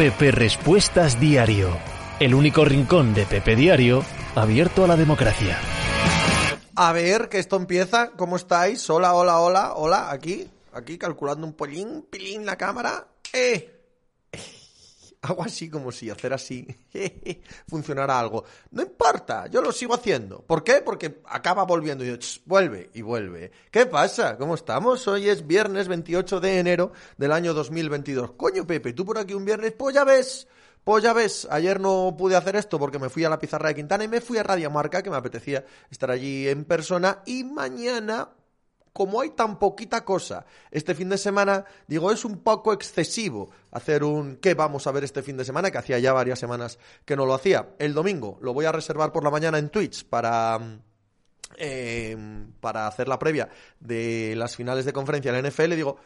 Pepe Respuestas Diario, el único rincón de Pepe Diario abierto a la democracia. A ver, que esto empieza. ¿Cómo estáis? Hola, hola, hola, hola. Aquí, aquí calculando un pollín, pilín la cámara. ¡Eh! Hago así como si hacer así funcionara algo. No importa, yo lo sigo haciendo. ¿Por qué? Porque acaba volviendo y yo, "Ch, vuelve y vuelve. ¿Qué pasa? ¿Cómo estamos? Hoy es viernes 28 de enero del año 2022. Coño, Pepe, tú por aquí un viernes, pues ya ves. Pues ya ves, ayer no pude hacer esto porque me fui a la pizarra de Quintana y me fui a Radio Marca, que me apetecía estar allí en persona. Y mañana como hay tan poquita cosa este fin de semana, digo, es un poco excesivo hacer un ¿qué vamos a ver este fin de semana? que hacía ya varias semanas que no lo hacía. El domingo lo voy a reservar por la mañana en Twitch para... eh, para hacer la previa de las finales de conferencia de la NFL, digo,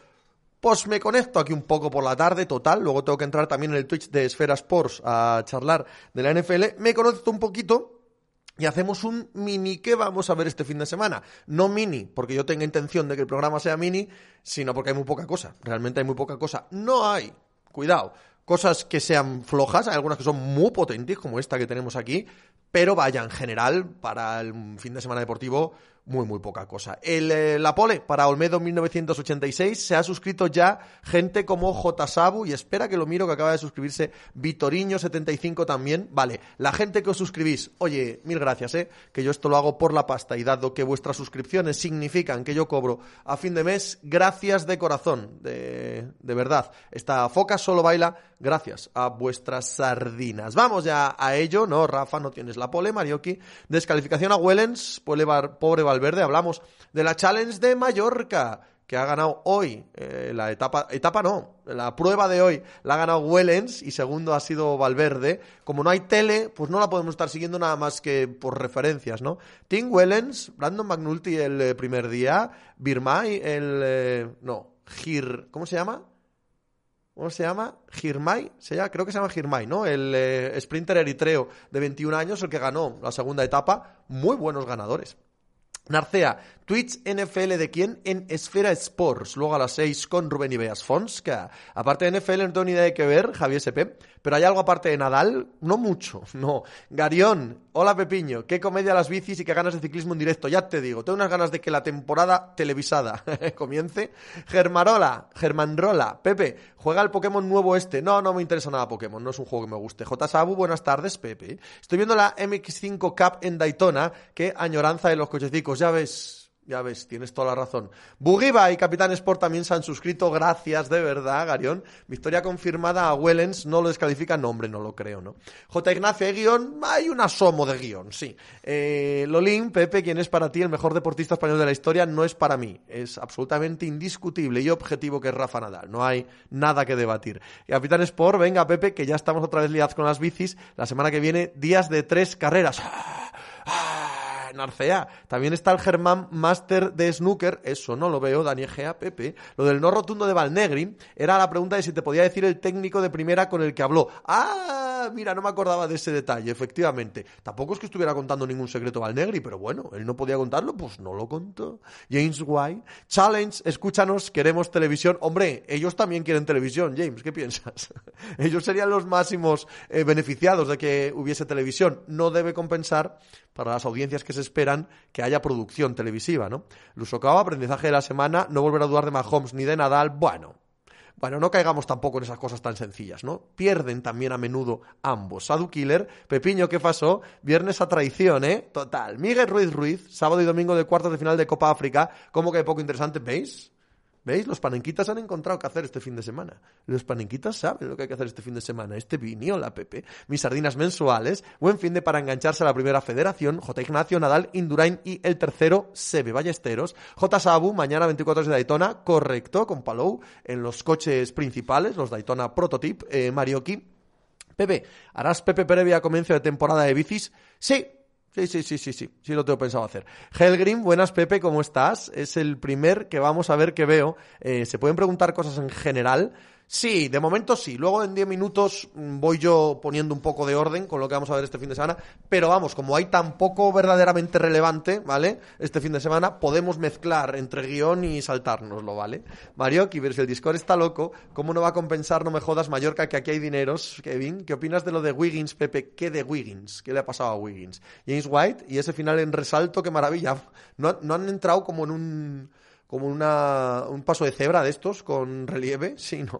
pues me conecto aquí un poco por la tarde, total. Luego tengo que entrar también en el Twitch de Esfera Sports a charlar de la NFL. Me conecto un poquito y hacemos un mini que vamos a ver este fin de semana. No mini, porque yo tenga intención de que el programa sea mini, sino porque hay muy poca cosa. Realmente hay muy poca cosa. No hay, cuidado, cosas que sean flojas, hay algunas que son muy potentes, como esta que tenemos aquí, pero vaya, en general, para el fin de semana deportivo, muy, muy poca cosa. El, eh, la pole para Olmedo 1986 se ha suscrito ya gente como J. Sabu y espera que lo miro que acaba de suscribirse Vitoriño75 también. Vale, la gente que os suscribís, oye, mil gracias, eh, que yo esto lo hago por la pasta y dado que vuestras suscripciones significan que yo cobro a fin de mes, gracias de corazón, de, de verdad. Esta foca solo baila gracias a vuestras sardinas. Vamos ya a ello, ¿no? Rafa, no tienes la pole, Marioki. Descalificación a Wellens, pobre, pobre Valverde. Hablamos de la Challenge de Mallorca, que ha ganado hoy eh, la etapa, etapa no, la prueba de hoy la ha ganado Wellens y segundo ha sido Valverde. Como no hay tele, pues no la podemos estar siguiendo nada más que por referencias, ¿no? Tim Wellens, Brandon McNulty el eh, primer día, Birmay el... eh, no, Gir... ¿Cómo se llama? ¿Cómo se llama? Girmay, se llama, creo que se llama Girmay, ¿no? El sprinter eritreo de 21 años, el que ganó la segunda etapa. Muy buenos ganadores. Narcea, Twitch NFL de quién? En Esfera Sports, luego a las 6 con Rubén Ibeas Fons, que aparte de NFL no tengo ni idea de qué ver, Javier SP, pero hay algo aparte de Nadal, no mucho, no. Garión, hola Pepiño, qué comedia las bicis y qué ganas de ciclismo en directo, ya te digo, tengo unas ganas de que la temporada televisada comience. Germarola, Germanrola, Pepe, juega el Pokémon nuevo este, no, no me interesa nada Pokémon, no es un juego que me guste. J. Sabu, buenas tardes, Pepe. Estoy viendo la MX5 Cup en Daytona, qué añoranza de los cochecicos, ya ves. Ya ves, tienes toda la razón. Bugiba y Capitán Sport también se han suscrito. Gracias, de verdad, Garión. Victoria confirmada a Wellens. No lo descalifica. No, hombre, no lo creo, ¿no? J. Ignacio, ¿hay guion? Hay un asomo de guion, sí. Eh, Lolín, Pepe, quien es para ti el mejor deportista español de la historia, no es para mí. Es absolutamente indiscutible y objetivo que es Rafa Nadal. No hay nada que debatir. Capitán Sport, venga, Pepe, que ya estamos otra vez liados con las bicis. La semana que viene, días de tres carreras. Narcea. También está el Germán Master de Snooker. Eso no lo veo, Dani Egea, Pepe. Lo del no rotundo de Valnegri era la pregunta de si te podía decir el técnico de primera con el que habló. Ah, mira, no me acordaba de ese detalle, efectivamente. Tampoco es que estuviera contando ningún secreto Valnegri, pero bueno, él no podía contarlo, pues no lo contó. James White. Challenge, escúchanos, queremos televisión. Hombre, ellos también quieren televisión, James, ¿qué piensas? ellos serían los máximos eh, beneficiados de que hubiese televisión. No debe compensar para las audiencias que se esperan que haya producción televisiva, ¿no? Lusocao, aprendizaje de la semana, no volver a dudar de Mahomes ni de Nadal, bueno. Bueno, no caigamos tampoco en esas cosas tan sencillas, ¿no? Pierden también a menudo ambos. Sadu Killer, Pepiño, ¿qué pasó? Viernes a traición, ¿eh? Total. Miguel Ruiz Ruiz, sábado y domingo de cuartos de final de Copa África. ¿Cómo que poco interesante? ¿Veis? ¿Veis? Los panenquitas han encontrado qué hacer este fin de semana. Los panenquitas saben lo que hay que hacer este fin de semana. Este viniola, Pepe. Mis sardinas mensuales. Buen fin de para engancharse a la primera federación. J. Ignacio, Nadal, Indurain y el tercero, Sebe Ballesteros. J. Sabu, mañana 24 de Daytona. Correcto, con Palou en los coches principales, los Daytona Prototype. Eh, Marioki. Pepe, ¿harás Pepe previa a comienzo de temporada de bicis? Sí, Sí, sí, sí, sí, sí, sí lo tengo pensado hacer. Helgrim, buenas Pepe, ¿cómo estás? Es el primer que vamos a ver que veo. Eh, se pueden preguntar cosas en general. Sí, de momento sí. Luego en 10 minutos mm, voy yo poniendo un poco de orden con lo que vamos a ver este fin de semana. Pero vamos, como hay tan poco verdaderamente relevante, ¿vale? Este fin de semana, podemos mezclar entre guion y saltárnoslo, ¿vale? Mario ver si el Discord está loco, ¿cómo no va a compensar, no me jodas, Mallorca, que aquí hay dineros, Kevin? ¿Qué opinas de lo de Wiggins, Pepe? ¿Qué de Wiggins? ¿Qué le ha pasado a Wiggins? James White y ese final en resalto, qué maravilla. No, no han entrado como en un como una, un paso de cebra de estos con relieve, sí, no.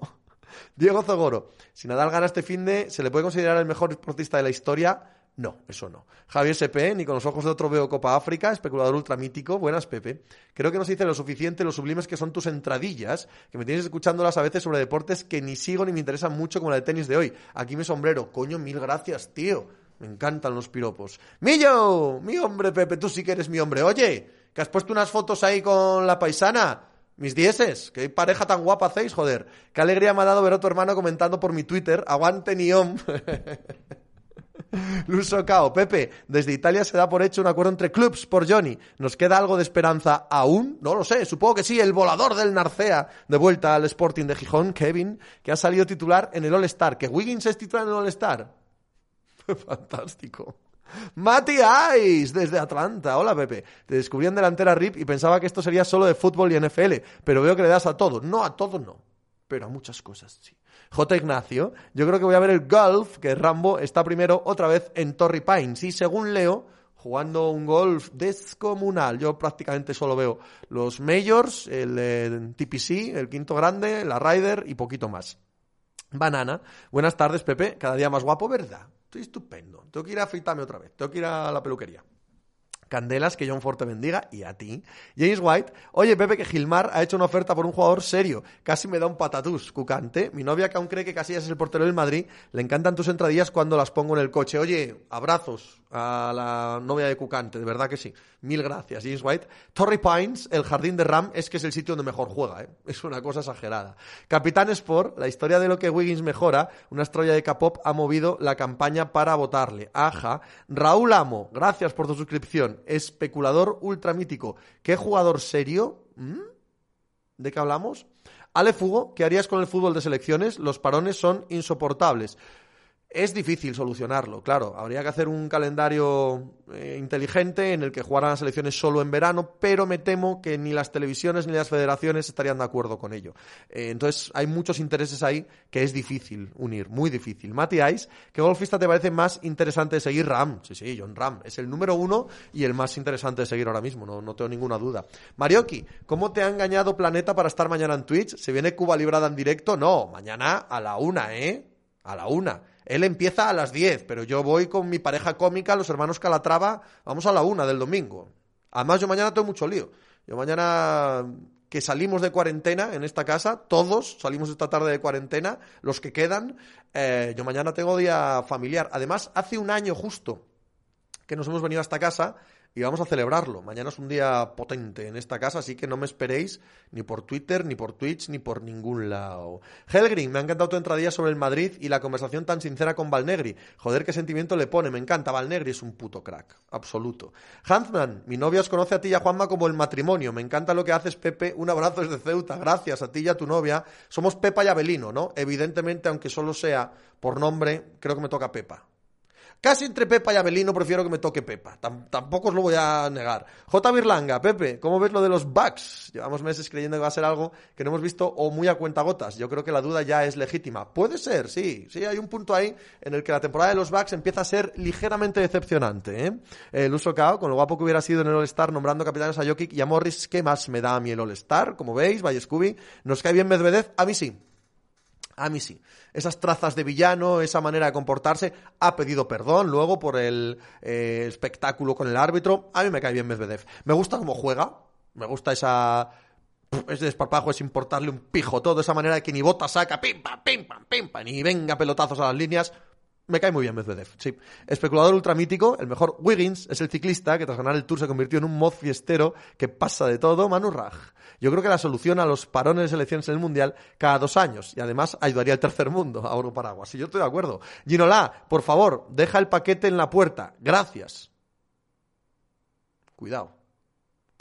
Diego Zogoro, si Nadal gana este fin de, ¿se le puede considerar el mejor deportista de la historia? No, eso no. Javier SP, ni con los ojos de otro veo Copa África, especulador ultramítico. Buenas, Pepe. Creo que no se dice lo suficiente lo sublimes que son tus entradillas, que me tienes escuchándolas a veces sobre deportes que ni sigo ni me interesan mucho como la de tenis de hoy. Aquí mi sombrero. Coño, mil gracias, tío. Me encantan los piropos. ¡Millo! Mi hombre, Pepe, tú sí que eres mi hombre. Oye, que has puesto unas fotos ahí con la paisana. Mis dieces, qué pareja tan guapa hacéis, joder. Qué alegría me ha dado ver a tu hermano comentando por mi Twitter. Aguante Niom. Luso Cao, Pepe, desde Italia se da por hecho un acuerdo entre clubs por Johnny. ¿Nos queda algo de esperanza aún? No lo sé, supongo que sí, el volador del Narcea, de vuelta al Sporting de Gijón, Kevin, que ha salido titular en el All-Star. ¿Que Wiggins es titular en el All-Star? Fantástico. Mati Ice, desde Atlanta. Hola, Pepe. Te descubrí en delantera RIP y pensaba que esto sería solo de fútbol y NFL, pero veo que le das a todo. No, a todo no, pero a muchas cosas sí. J. Ignacio, yo creo que voy a ver el golf, que Rambo está primero otra vez en Torrey Pines. Y según leo, jugando un golf descomunal. Yo prácticamente solo veo los Majors, el, el TPC, el quinto grande, la Ryder y poquito más. Banana. Buenas tardes, Pepe. Cada día más guapo, ¿verdad? Estoy estupendo. Tengo que ir a afeitarme otra vez. Tengo que ir a la peluquería. Candelas, que John Ford te bendiga, y a ti. James White, oye Pepe, que Gilmar ha hecho una oferta por un jugador serio. Casi me da un patatús. Cucante, mi novia que aún cree que Casillas es el portero del Madrid, le encantan tus entradillas cuando las pongo en el coche. Oye, abrazos a la novia de Cucante, de verdad que sí. Mil gracias, James White. Torrey Pines, el jardín de Ram, es que es el sitio donde mejor juega, ¿eh? Es una cosa exagerada. Capitán Sport, la historia de lo que Wiggins mejora, una estrella de K-pop ha movido la campaña para votarle. Aja. Raúl Amo, gracias por tu suscripción especulador ultramítico. ¿Qué jugador serio? ¿Mm? ¿De qué hablamos? Ale Fugo, ¿qué harías con el fútbol de selecciones? Los parones son insoportables. Es difícil solucionarlo, claro. Habría que hacer un calendario eh, inteligente en el que jugaran las elecciones solo en verano, pero me temo que ni las televisiones ni las federaciones estarían de acuerdo con ello. Eh, entonces hay muchos intereses ahí que es difícil unir, muy difícil. Mati Ice, ¿qué golfista te parece más interesante de seguir? Ram, sí, sí, John Ram. Es el número uno y el más interesante de seguir ahora mismo, no, no tengo ninguna duda. Marioki, ¿cómo te ha engañado Planeta para estar mañana en Twitch? ¿Se viene Cuba librada en directo? No, mañana a la una, ¿eh? A la una. Él empieza a las 10, pero yo voy con mi pareja cómica, los hermanos Calatrava, vamos a la una del domingo. Además, yo mañana tengo mucho lío. Yo mañana que salimos de cuarentena en esta casa, todos salimos esta tarde de cuarentena, los que quedan, eh, yo mañana tengo día familiar. Además, hace un año justo que nos hemos venido a esta casa y vamos a celebrarlo. Mañana es un día potente en esta casa, así que no me esperéis ni por Twitter, ni por Twitch, ni por ningún lado. Helgrin, me ha encantado tu entradilla sobre el Madrid y la conversación tan sincera con Valnegri. Joder, qué sentimiento le pone, me encanta. Valnegri es un puto crack, absoluto. Hansman, mi novia os conoce a ti y a Juanma como el matrimonio. Me encanta lo que haces, Pepe. Un abrazo desde Ceuta. Gracias a ti y a tu novia. Somos Pepa y Abelino, ¿no? Evidentemente, aunque solo sea por nombre, creo que me toca Pepa. Casi entre Pepa y Abelino prefiero que me toque Pepa. tampoco os lo voy a negar. J. Birlanga, Pepe, ¿cómo ves lo de los bugs? Llevamos meses creyendo que va a ser algo que no hemos visto o muy a cuentagotas. Yo creo que la duda ya es legítima. Puede ser, sí. Sí, hay un punto ahí en el que la temporada de los bugs empieza a ser ligeramente decepcionante. ¿eh? El uso cao, con lo guapo que hubiera sido en el All-Star nombrando capitanes a Jokic y a Morris, ¿qué más me da a mí el All-Star? Como veis, Valle Scooby, nos cae bien Medvedev, a mí sí. A mí sí. Esas trazas de villano, esa manera de comportarse, ha pedido perdón luego por el eh, espectáculo con el árbitro. A mí me cae bien Medvedev. Me gusta cómo juega, me gusta esa ese desparpajo es importarle un pijo todo, esa manera de que ni bota saca, pim pam, pim pam, pim pam, ni venga pelotazos a las líneas. Me cae muy bien Medvedev, sí. Especulador ultramítico, el mejor Wiggins es el ciclista que tras ganar el Tour se convirtió en un mod fiestero que pasa de todo, Manu Raj. Yo creo que la solución a los parones de selecciones en el Mundial cada dos años y además ayudaría al tercer mundo, a Oro Paraguas. Y yo estoy de acuerdo. Ginola, por favor, deja el paquete en la puerta. Gracias. Cuidado.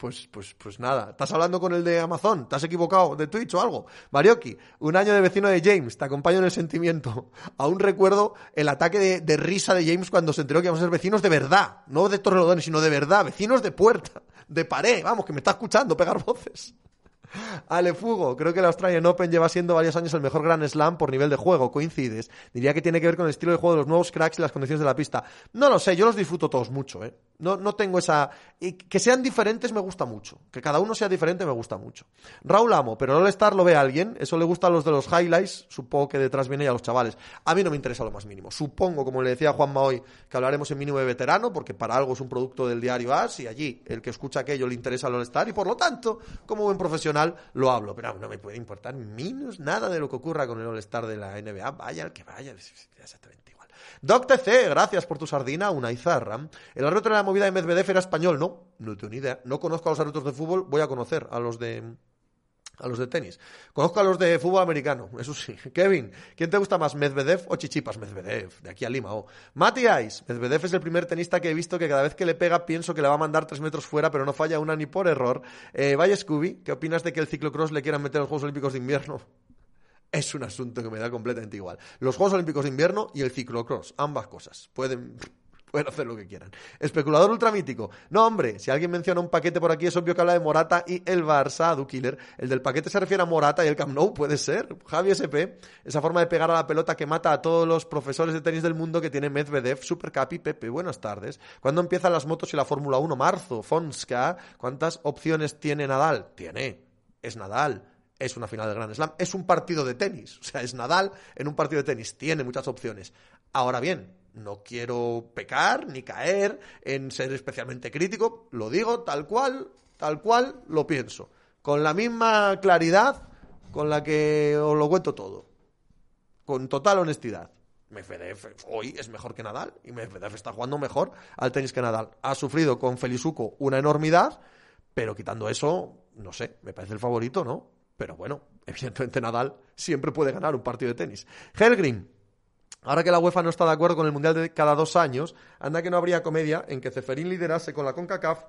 Pues, pues, pues nada. ¿Estás hablando con el de Amazon? ¿Te has equivocado de Twitch o algo? Marioki, un año de vecino de James, te acompaño en el sentimiento. Aún recuerdo el ataque de, risa de James cuando se enteró que íbamos a ser vecinos de verdad. No de Torrelodones, sino de verdad. Vecinos de puerta, de pared. Vamos, que me está escuchando pegar voces. Ale Fugo, creo que el Australian Open lleva siendo varios años el mejor Grand Slam por nivel de juego, coincides. Diría que tiene que ver con el estilo de juego de los nuevos cracks y las condiciones de la pista. No lo sé, yo los disfruto todos mucho, ¿eh? No, no tengo esa... Y que sean diferentes me gusta mucho. Que cada uno sea diferente me gusta mucho. Raúl Amo, pero el All-Star lo ve alguien. Eso le gusta a los de los highlights. Supongo que detrás viene ya los chavales. A mí no me interesa lo más mínimo. Supongo, como le decía Juanma hoy, que hablaremos en mínimo de veterano, porque para algo es un producto del diario AS y allí el que escucha aquello le interesa el All-Star y por lo tanto, como buen profesional, lo hablo. Pero no me puede importar menos nada de lo que ocurra con el All-Star de la NBA. Vaya el que vaya. Exactamente. Doc TC, gracias por tu sardina, una izarra. El árbitro de la movida de Medvedev era español, ¿no? No tengo ni idea. No conozco a los árbitros de fútbol, voy a conocer a los de a los de tenis. Conozco a los de fútbol americano, eso sí. Kevin, ¿quién te gusta más, Medvedev o Chichipas? Medvedev, de aquí a Lima. Oh. Mati Ice, Medvedev es el primer tenista que he visto que cada vez que le pega pienso que le va a mandar tres metros fuera, pero no falla una ni por error. Eh, Scooby, ¿qué opinas de que el ciclocross le quieran meter a los Juegos Olímpicos de invierno? Es un asunto que me da completamente igual. Los Juegos Olímpicos de invierno y el ciclocross, ambas cosas. Pueden pueden hacer lo que quieran. Especulador ultramítico. No, hombre, si alguien menciona un paquete por aquí, es obvio que habla de Morata y el Barça, Du Killer. El del paquete se refiere a Morata y el Camp Nou, puede ser. Javi SP, esa forma de pegar a la pelota que mata a todos los profesores de tenis del mundo que tiene Medvedev, Supercapi, Pepe. Buenas tardes. ¿Cuándo empiezan las motos y la Fórmula 1? Marzo, Fonska. ¿Cuántas opciones tiene Nadal? Tiene. Es Nadal es una final del Grand Slam, es un partido de tenis, o sea, es Nadal en un partido de tenis, tiene muchas opciones. Ahora bien, no quiero pecar ni caer en ser especialmente crítico, lo digo tal cual, tal cual lo pienso, con la misma claridad con la que os lo cuento todo, con total honestidad. Medvedev hoy es mejor que Nadal y Medvedev está jugando mejor al tenis que Nadal. Ha sufrido con Felizuco una enormidad, pero quitando eso, no sé, me parece el favorito, ¿no? Pero bueno, evidentemente Nadal siempre puede ganar un partido de tenis. Helgrim, Ahora que la UEFA no está de acuerdo con el Mundial de cada dos años, anda que no habría comedia en que Ceferín liderase con la CONCACAF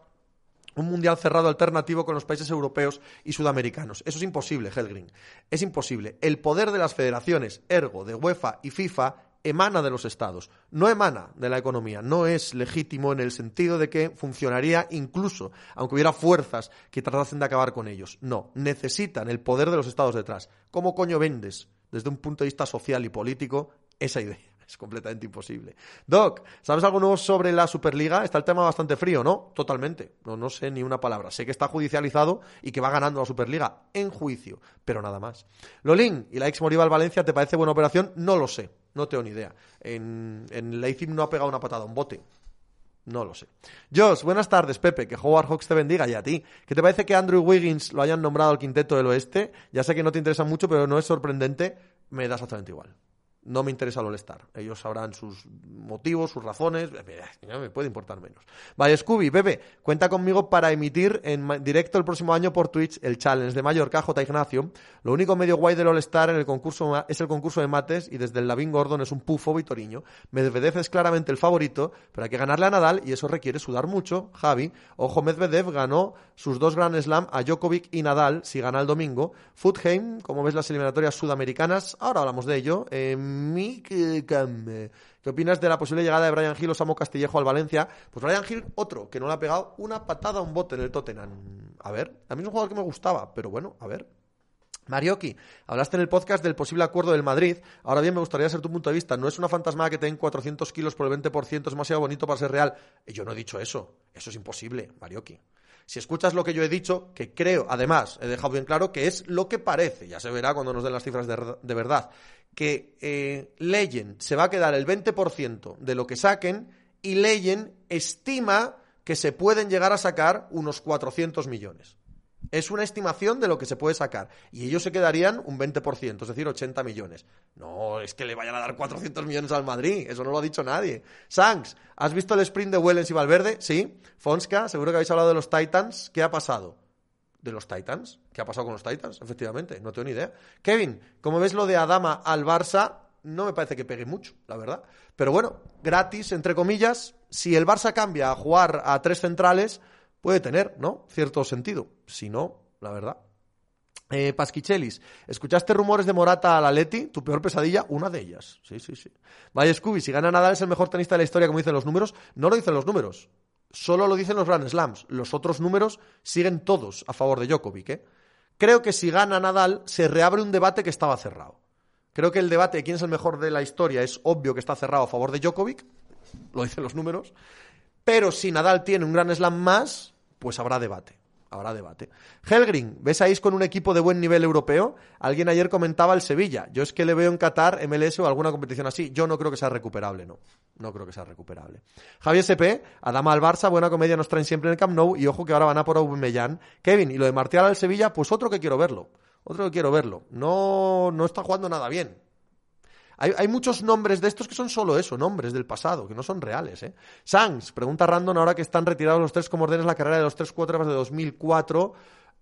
un mundial cerrado alternativo con los países europeos y sudamericanos. Eso es imposible, Helgrin. Es imposible. El poder de las federaciones, ergo, de UEFA y FIFA, emana de los estados, no emana de la economía, no es legítimo en el sentido de que funcionaría incluso, aunque hubiera fuerzas que tratasen de acabar con ellos. No, necesitan el poder de los estados detrás. ¿Cómo coño vendes, desde un punto de vista social y político, esa idea. Es completamente imposible. Doc, ¿sabes algo nuevo sobre la Superliga? Está el tema bastante frío, ¿no? Totalmente. No, no sé ni una palabra. Sé que está judicializado y que va ganando la Superliga en juicio, pero nada más. Lolín y la ex Morival Valencia, ¿te parece buena operación? No lo sé. No tengo ni idea. En, en Leipzig no ha pegado una patada, un bote. No lo sé. Josh, buenas tardes, Pepe. Que Howard Hawks te bendiga y a ti. ¿Qué te parece que Andrew Wiggins lo hayan nombrado al quinteto del oeste? Ya sé que no te interesa mucho, pero no es sorprendente. Me da exactamente igual no me interesa el All-Star. Ellos sabrán sus motivos, sus razones, me puede importar menos. Vaya, Scooby, Bebe, cuenta conmigo para emitir en directo el próximo año por Twitch el Challenge de Mallorca, J. Ignacio. Lo único medio guay del All-Star en el concurso es el concurso de mates y desde el Lavín Gordon es un pufo vitoriño. Medvedev es claramente el favorito, pero hay que ganarle a Nadal y eso requiere sudar mucho. Javi, ojo, Medvedev ganó sus dos Grand Slam a Djokovic y Nadal si gana el domingo. Futheim, como ves las eliminatorias sudamericanas, ahora hablamos de ello. Eh, ¿Qué opinas de la posible llegada de Brian Hill o Samo Castillejo al Valencia? Pues Brian Hill, otro, que no le ha pegado una patada a un bote en el Tottenham. A ver, a mí es un jugador que me gustaba, pero bueno, a ver. Marioki, hablaste en el podcast del posible acuerdo del Madrid. Ahora bien, me gustaría ser tu punto de vista. No es una fantasma que te den 400 kilos por el 20%, es demasiado bonito para ser real. Yo no he dicho eso. Eso es imposible, Marioki. Si escuchas lo que yo he dicho, que creo, además, he dejado bien claro que es lo que parece, ya se verá cuando nos den las cifras de, verdad, que eh, Leyen se va a quedar el 20% de lo que saquen y Leyen estima que se pueden llegar a sacar unos 400 millones. Es una estimación de lo que se puede sacar. Y ellos se quedarían un 20%, es decir, 80 millones. No, es que le vayan a dar 400 millones al Madrid. Eso no lo ha dicho nadie. Sanks, ¿has visto el sprint de Wellens y Valverde? Sí. Fonska, seguro que habéis hablado de los Titans. ¿Qué ha pasado? ¿De los Titans? ¿Qué ha pasado con los Titans? Efectivamente, no tengo ni idea. Kevin, ¿cómo ves lo de Adama al Barça? No me parece que pegue mucho, la verdad. Pero bueno, gratis, entre comillas. Si el Barça cambia a jugar a tres centrales puede tener, ¿no? Cierto sentido. Si no, la verdad. Eh, Pasquichelis, ¿escuchaste rumores de Morata al Atleti? Tu peor pesadilla, una de ellas. Sí, sí, sí. Vaya Scooby, si gana Nadal es el mejor tenista de la historia, como dicen los números, no lo dicen los números. Solo lo dicen los Grand Slams. Los otros números siguen todos a favor de Djokovic, ¿eh? Creo que si gana Nadal, se reabre un debate que estaba cerrado. Creo que el debate de quién es el mejor de la historia es obvio que está cerrado a favor de Djokovic, lo dicen los números. Pero si Nadal tiene un Grand Slam más, pues habrá debate habrá debate. Helgrin, ¿ves a con un equipo de buen nivel europeo? Alguien ayer comentaba el Sevilla. Yo es que le veo en Qatar, MLS o alguna competición así. Yo no creo que sea recuperable, no. No creo que sea recuperable. Javier SP, Adama al Barça, buena comedia nos traen siempre en el Camp Nou y ojo que ahora van a por Aubameyang. Kevin, y lo de Martial al Sevilla, pues otro que quiero verlo. Otro que quiero verlo. No, no está jugando nada bien. Hay, muchos nombres de estos que son solo eso, nombres del pasado, que no son reales. ¿eh? Sangs, pregunta random, ahora que están retirados los tres como ordenes la carrera de los tres cuatro de 2004,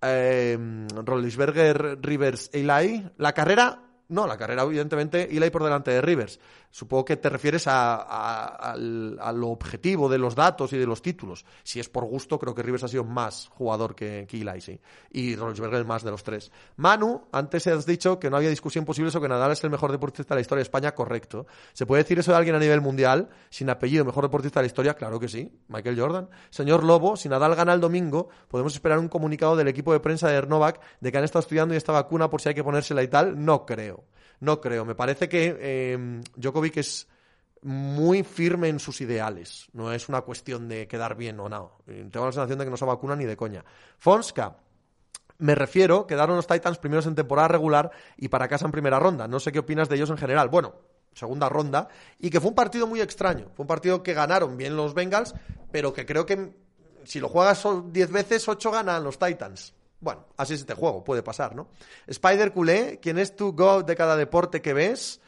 eh, Rollisberger, Rivers, Eli. La carrera no, la carrera, evidentemente, Eli por delante de Rivers. Supongo que te refieres a, lo objetivo de los datos y de los títulos. Si es por gusto, creo que Rivers ha sido más jugador que, que sí. Y Rollinsberger más de los tres. Manu, antes has dicho que no había discusión posible sobre que Nadal es el mejor deportista de la historia de España. Correcto. ¿Se puede decir eso de alguien a nivel mundial? Sin apellido, mejor deportista de la historia. Claro que sí. Michael Jordan. Señor Lobo, si Nadal gana el domingo, podemos esperar un comunicado del equipo de prensa de Ernovac de que han estado estudiando y esta vacuna por si hay que ponérsela y tal. No creo. No creo. Me parece que eh, Djokovic es muy firme en sus ideales. No es una cuestión de quedar bien o no. Eh, tengo la sensación de que no se vacuna ni de coña. Fonska. Me refiero, quedaron los Titans primeros en temporada regular y para casa en primera ronda. No sé qué opinas de ellos en general. Bueno, segunda ronda. Y que fue un partido muy extraño. Fue un partido que ganaron bien los Bengals, pero que creo que si lo juegas 10 veces, 8 ganan los Titans. Bueno, así es este juego, puede pasar, ¿no? Spider Culé, ¿quién es tu go de cada deporte que ves?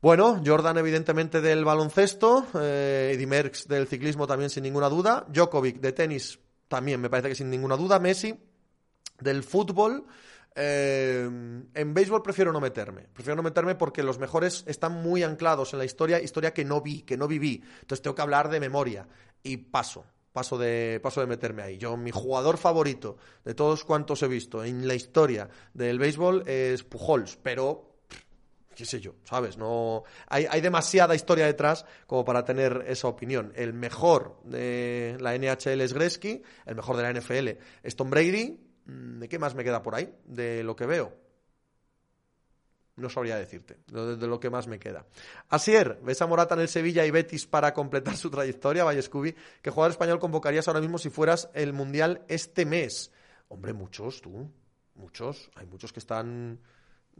Bueno, Jordan evidentemente del baloncesto, eh, Merckx del ciclismo también sin ninguna duda, Djokovic de tenis también me parece que sin ninguna duda, Messi del fútbol, eh, en béisbol prefiero no meterme. Prefiero no meterme porque los mejores están muy anclados en la historia, historia que no vi, que no viví. Entonces tengo que hablar de memoria. Y paso paso de, paso de meterme ahí. Yo, mi jugador favorito de todos cuantos he visto en la historia del béisbol es Pujols, pero qué sé yo, ¿sabes? No hay, hay, demasiada historia detrás como para tener esa opinión. El mejor de la NHL es Gretzky, el mejor de la NFL es Tom Brady. Mm, ¿De qué más me queda por ahí? De lo que veo no sabría decirte, de, lo que más me queda. Asier, ¿ves a Morata en el Sevilla y Betis para completar su trayectoria? Scooby, ¿qué jugador español convocarías ahora mismo si fueras el Mundial este mes? Hombre, muchos, tú, muchos, hay muchos que están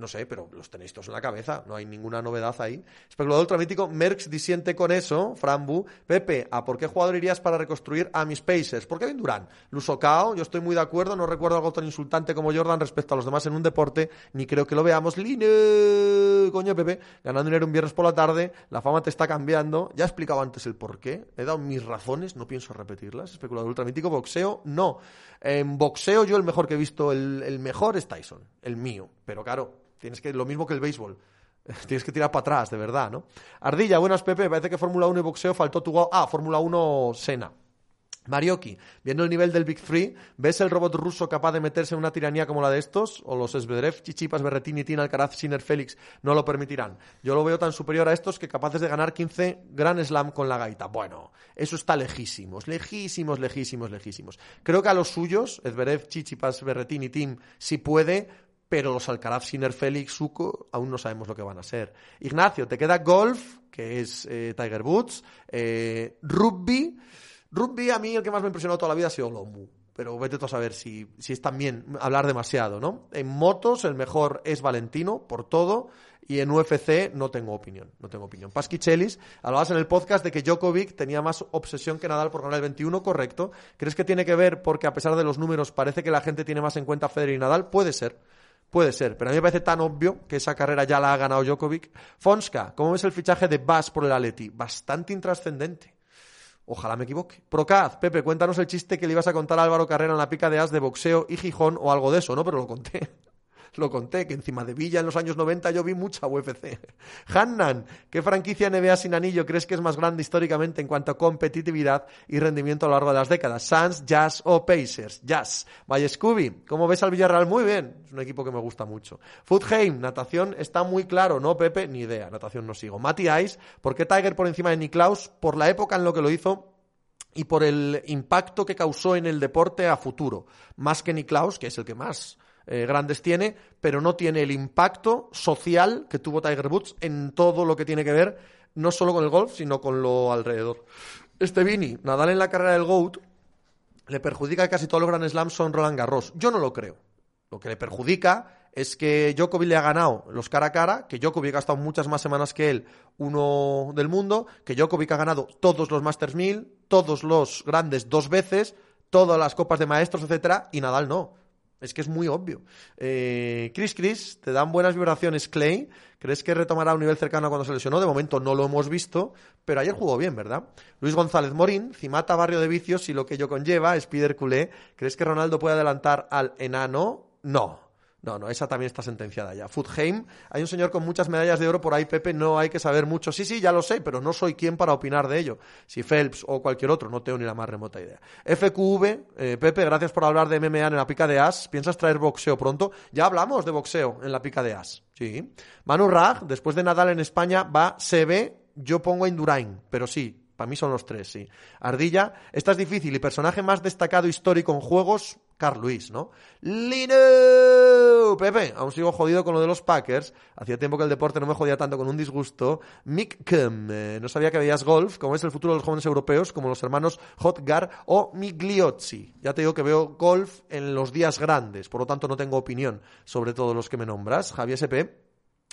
no sé, pero los tenéis todos en la cabeza, no hay ninguna novedad ahí. Especulador ultramítico, Merckx disiente con eso, Frambu. Pepe, ¿a por qué jugador irías para reconstruir a mis Pacers? ¿Por Kevin Durant? Lusocao, yo estoy muy de acuerdo, no recuerdo algo tan insultante como Jordan respecto a los demás en un deporte, ni creo que lo veamos. Line, coño Pepe, ganando dinero un viernes por la tarde, la fama te está cambiando. Ya he explicado antes el por qué, he dado mis razones, no pienso repetirlas. Especulador ultramítico, boxeo, no. En boxeo yo el mejor que he visto, el mejor es Tyson, el mío, pero claro Tienes que, lo mismo que el béisbol. Tienes que tirar para atrás, de verdad, ¿no? Ardilla, buenas, Pepe. Parece que Fórmula 1 y boxeo faltó tu... Ah, Fórmula 1 Sena. Marioki, viendo el nivel del Big Three, ¿ves el robot ruso capaz de meterse en una tiranía como la de estos? ¿O los Svedrev, Chichipas, Berretini, Tina, Alcaraz, Sinner, Félix no lo permitirán? Yo lo veo tan superior a estos que capaces de ganar 15 Grand Slam con la gaita. Bueno, eso está lejísimos, lejísimos, lejísimos, lejísimos. Creo que a los suyos, Zverev, Chichipas, Berretini, Tim, si puede, pero los Alcaraz, Sinner, Félix, Suco, aún no sabemos lo que van a ser. Ignacio, te queda golf, que es eh, Tiger Woods, eh, rugby. Rugby a mí el que más me ha impresionado toda la vida ha sido Lomu. Pero vete tú a saber si, si es también hablar demasiado, ¿no? En motos el mejor es Valentino, por todo, y en UFC no tengo opinión, no tengo opinión. Pasquichelis, hablabas en el podcast de que Djokovic tenía más obsesión que Nadal por ganar el 21, correcto. ¿Crees que tiene que ver porque a pesar de los números parece que la gente tiene más en cuenta a Federer y Nadal? Puede ser. Puede ser, pero a mí me parece tan obvio que esa carrera ya la ha ganado Djokovic. Fonska, ¿cómo ves el fichaje de Bass por el Atleti? Bastante intrascendente. Ojalá me equivoque. Procaz, Pepe, cuéntanos el chiste que le ibas a contar a Álvaro Carrera en la pica de as de boxeo y Gijón o algo de eso, ¿no? Pero lo conté. Lo conté, que encima de Villa en los años 90 yo vi mucha UFC. Hannan, ¿qué franquicia NBA sin anillo crees que es más grande históricamente en cuanto a competitividad y rendimiento a lo largo de las décadas? Suns, Jazz o Pacers? Jazz. Vaya Scooby, ¿cómo ves al Villarreal? Muy bien, es un equipo que me gusta mucho. Foodheim, natación está muy claro, ¿no, Pepe? Ni idea, natación no sigo. Matty Ice, ¿por qué Tiger por encima de Niklaus? Por la época en lo que lo hizo y por el impacto que causó en el deporte a futuro. Más que Niklaus, que es el que más eh, grandes tiene, pero no tiene el impacto social que tuvo Tiger Woods en todo lo que tiene que ver, no solo con el golf, sino con lo alrededor. Este Vini, Nadal en la carrera del GOAT, le perjudica que casi todos los Grand Slams son Roland Garros. Yo no lo creo. Lo que le perjudica es que Djokovic le ha ganado los cara a cara, que Djokovic ha estado muchas más semanas que él, uno del mundo, que Djokovic ha ganado todos los Masters 1000, todos los grandes dos veces, todas las copas de maestros, etcétera, y Nadal no. Es que es muy obvio. Eh, Chris Chris, te dan buenas vibraciones Clay. ¿Crees que retomará un nivel cercano cuando se lesionó? De momento no lo hemos visto, pero ayer jugó bien, ¿verdad? Luis González Morín, Cimata Barrio de Vicios y lo que ello conlleva, Spider Culé. ¿Crees que Ronaldo puede adelantar al enano? No. No, no, esa también está sentenciada ya. Foodheim, hay un señor con muchas medallas de oro por ahí, Pepe, no hay que saber mucho. Sí, sí, ya lo sé, pero no soy quien para opinar de ello. Si Phelps o cualquier otro, no tengo ni la más remota idea. FQV, eh, Pepe, gracias por hablar de MMA en la pica de As. ¿Piensas traer boxeo pronto? Ya hablamos de boxeo en la pica de As. Sí. Manu Rag, después de Nadal en España, va CB, yo pongo Indurain, pero sí, para mí son los tres, sí. Ardilla, esta es difícil. Y personaje más destacado histórico en juegos, Carl Luis, ¿no? Lino, Pepe, aún sigo jodido con lo de los Packers. Hacía tiempo que el deporte no me jodía tanto con un disgusto. Mick Kem, eh, no sabía que veías golf, como es el futuro de los jóvenes europeos, como los hermanos Hotgar o Migliozzi. Ya te digo que veo golf en los días grandes, por lo tanto no tengo opinión sobre todos los que me nombras. Javier SP.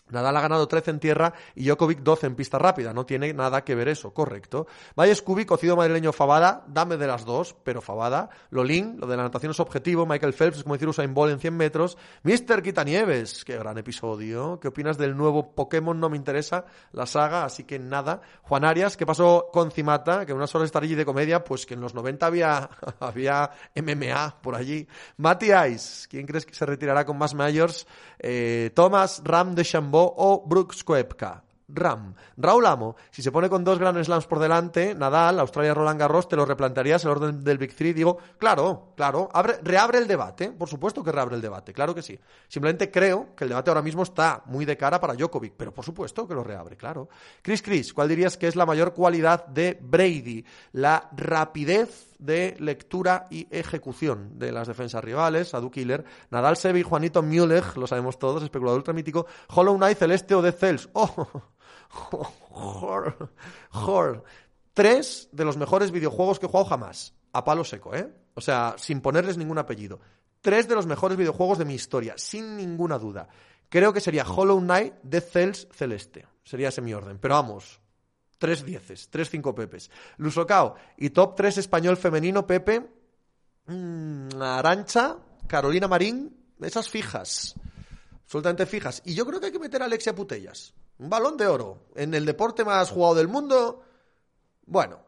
Nadal ha ganado 13 en tierra y Djokovic 12 en pista rápida. No tiene nada que ver eso, correcto. Vaya Scooby, cocido madrileño Fabada, dame de las dos, pero Fabada. Lolín, lo de la natación es objetivo. Michael Phelps, es como decir Usain Bolt en 100 metros. Mr. Quitanieves, qué gran episodio. ¿Qué opinas del nuevo Pokémon? No me interesa la saga, así que nada. Juan Arias, ¿qué pasó con Cimata? Que una sola estarilla de comedia, pues que en los 90 había, había MMA por allí. Matty Ice, ¿quién crees que se retirará con más mayors? Eh, Thomas Ram de O Brooks Koepka. Ram. Raúl Amo, si se pone con dos Grand Slams por delante, Nadal, Australia, Roland Garros, ¿te lo replantearías el orden del Big Three? Digo, claro, claro, abre, reabre el debate, por supuesto que reabre el debate, claro que sí. Simplemente creo que el debate ahora mismo está muy de cara para Djokovic, pero por supuesto que lo reabre, claro. Chris Chris, ¿cuál dirías que es la mayor cualidad de Brady? La rapidez de lectura y ejecución de las defensas rivales, Adu Killer, Nadal Sevi, Juanito Müller, lo sabemos todos, especulador ultramítico, Hollow Knight, Celeste o Death Cells. ¡Oh! Jor. Tres de los mejores videojuegos que he jugado jamás. A palo seco, ¿eh? O sea, sin ponerles ningún apellido. Tres de los mejores videojuegos de mi historia, sin ninguna duda. Creo que sería Hollow Knight, Death Cells, Celeste. Sería ese mi orden. Pero vamos, tres dieces, tres cinco pepes. Lusocao y top tres español femenino, Pepe. Mm, Arancha, Carolina Marín, esas fijas. Absolutamente fijas. Y yo creo que hay que meter a Alexia Putellas. Un balón de oro. En el deporte más jugado del mundo. Bueno,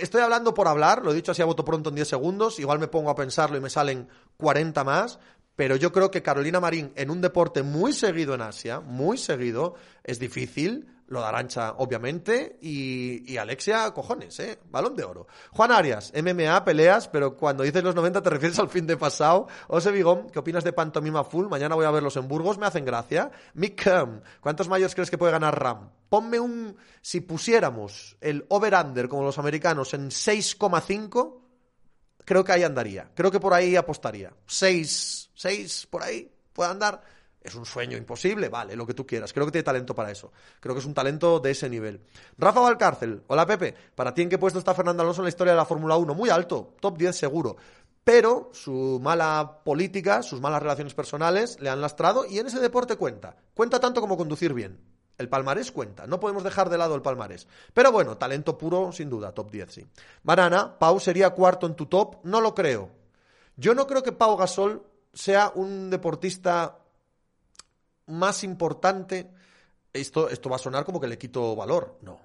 estoy hablando por hablar, lo he dicho así a voto pronto en 10 segundos. Igual me pongo a pensarlo y me salen 40 más. Pero yo creo que Carolina Marín, en un deporte muy seguido en Asia, muy seguido, es difícil lo de Arancha, obviamente, y, Alexia, cojones, ¿eh? Balón de oro. Juan Arias, MMA, peleas, pero cuando dices los 90 te refieres al fin de pasado. Ose Vigón, ¿qué opinas de Pantomima Full? Mañana voy a verlos en Burgos, me hacen gracia. Mick ¿cuántos mayores crees que puede ganar Ram? Ponme un... Si pusiéramos el over-under, como los americanos, en 6,5, creo que ahí andaría. Creo que por ahí apostaría. 6, 6, por ahí, puede andar es un sueño imposible, vale, lo que tú quieras. Creo que tiene talento para eso. Creo que es un talento de ese nivel. Rafa Valcárcel, hola Pepe, ¿para ti en qué puesto está Fernando Alonso en la historia de la Fórmula 1? Muy alto, top 10 seguro. Pero su mala política, sus malas relaciones personales le han lastrado y en ese deporte cuenta. Cuenta tanto como conducir bien. El palmarés cuenta, no podemos dejar de lado el palmarés. Pero bueno, talento puro, sin duda, top 10, sí. Banana, Pau sería cuarto en tu top, no lo creo. Yo no creo que Pau Gasol sea un deportista más importante, esto, esto va a sonar como que le quito valor. No,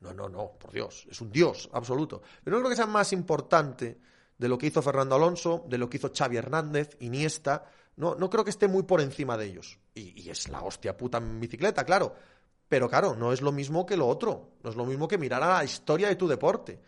no, no, no, por Dios, es un dios absoluto. Pero no creo que sea más importante de lo que hizo Fernando Alonso, de lo que hizo Xavi Hernández, Iniesta, No, no creo que esté muy por encima de ellos. Y, y es la hostia puta en bicicleta, claro. Pero claro, no es lo mismo que lo otro. No es lo mismo que mirar a la historia de tu deporte.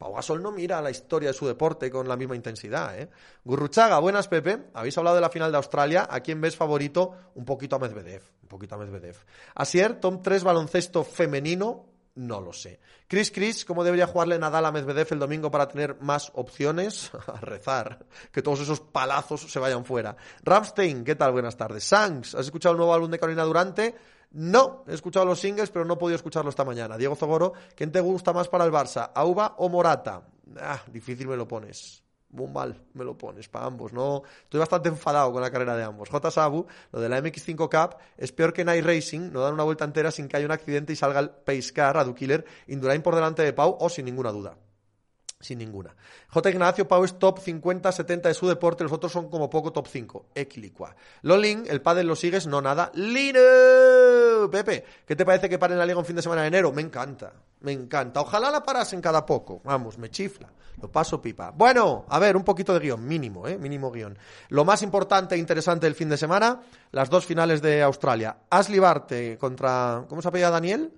Pau no mira la historia de su deporte con la misma intensidad, ¿eh? Gurruchaga, buenas, Pepe. Habéis hablado de la final de Australia. ¿A quién ves favorito? Un poquito a Medvedev. Un poquito a Medvedev. Asier, Tom 3, baloncesto femenino. No lo sé. Chris Chris, ¿cómo debería jugarle Nadal a Medvedev el domingo para tener más opciones? A rezar. Que todos esos palazos se vayan fuera. Ramstein, ¿qué tal? Buenas tardes. Sanks, ¿has escuchado el nuevo álbum de Carolina Durante? No, he escuchado los singles, pero no he podido escucharlo esta mañana. Diego Zogoro, ¿quién te gusta más para el Barça? ¿Auba o Morata? Ah, difícil me lo pones. Mal me lo pones para ambos, ¿no? Estoy bastante enfadado con la carrera de ambos. J. Sabu, lo de la MX5 Cup es peor que Night Racing, no dan una vuelta entera sin que haya un accidente y salga el Pace Car a Killer, Indurain por delante de Pau o sin ninguna duda. Sin ninguna. J. Ignacio Pau es top 50-70 de su deporte, los otros son como poco top 5. Equilicua. Lolin, el padre lo sigues, no nada. Pepe, ¿qué te parece que paren la liga un fin de semana de enero? Me encanta, me encanta. Ojalá la parasen cada poco. Vamos, me chifla. Lo paso pipa. Bueno, a ver, un poquito de guion, mínimo, ¿eh? Mínimo guion. Lo más importante e interesante del fin de semana, las dos finales de Australia. Ashley contra, ¿cómo se apellida Daniel?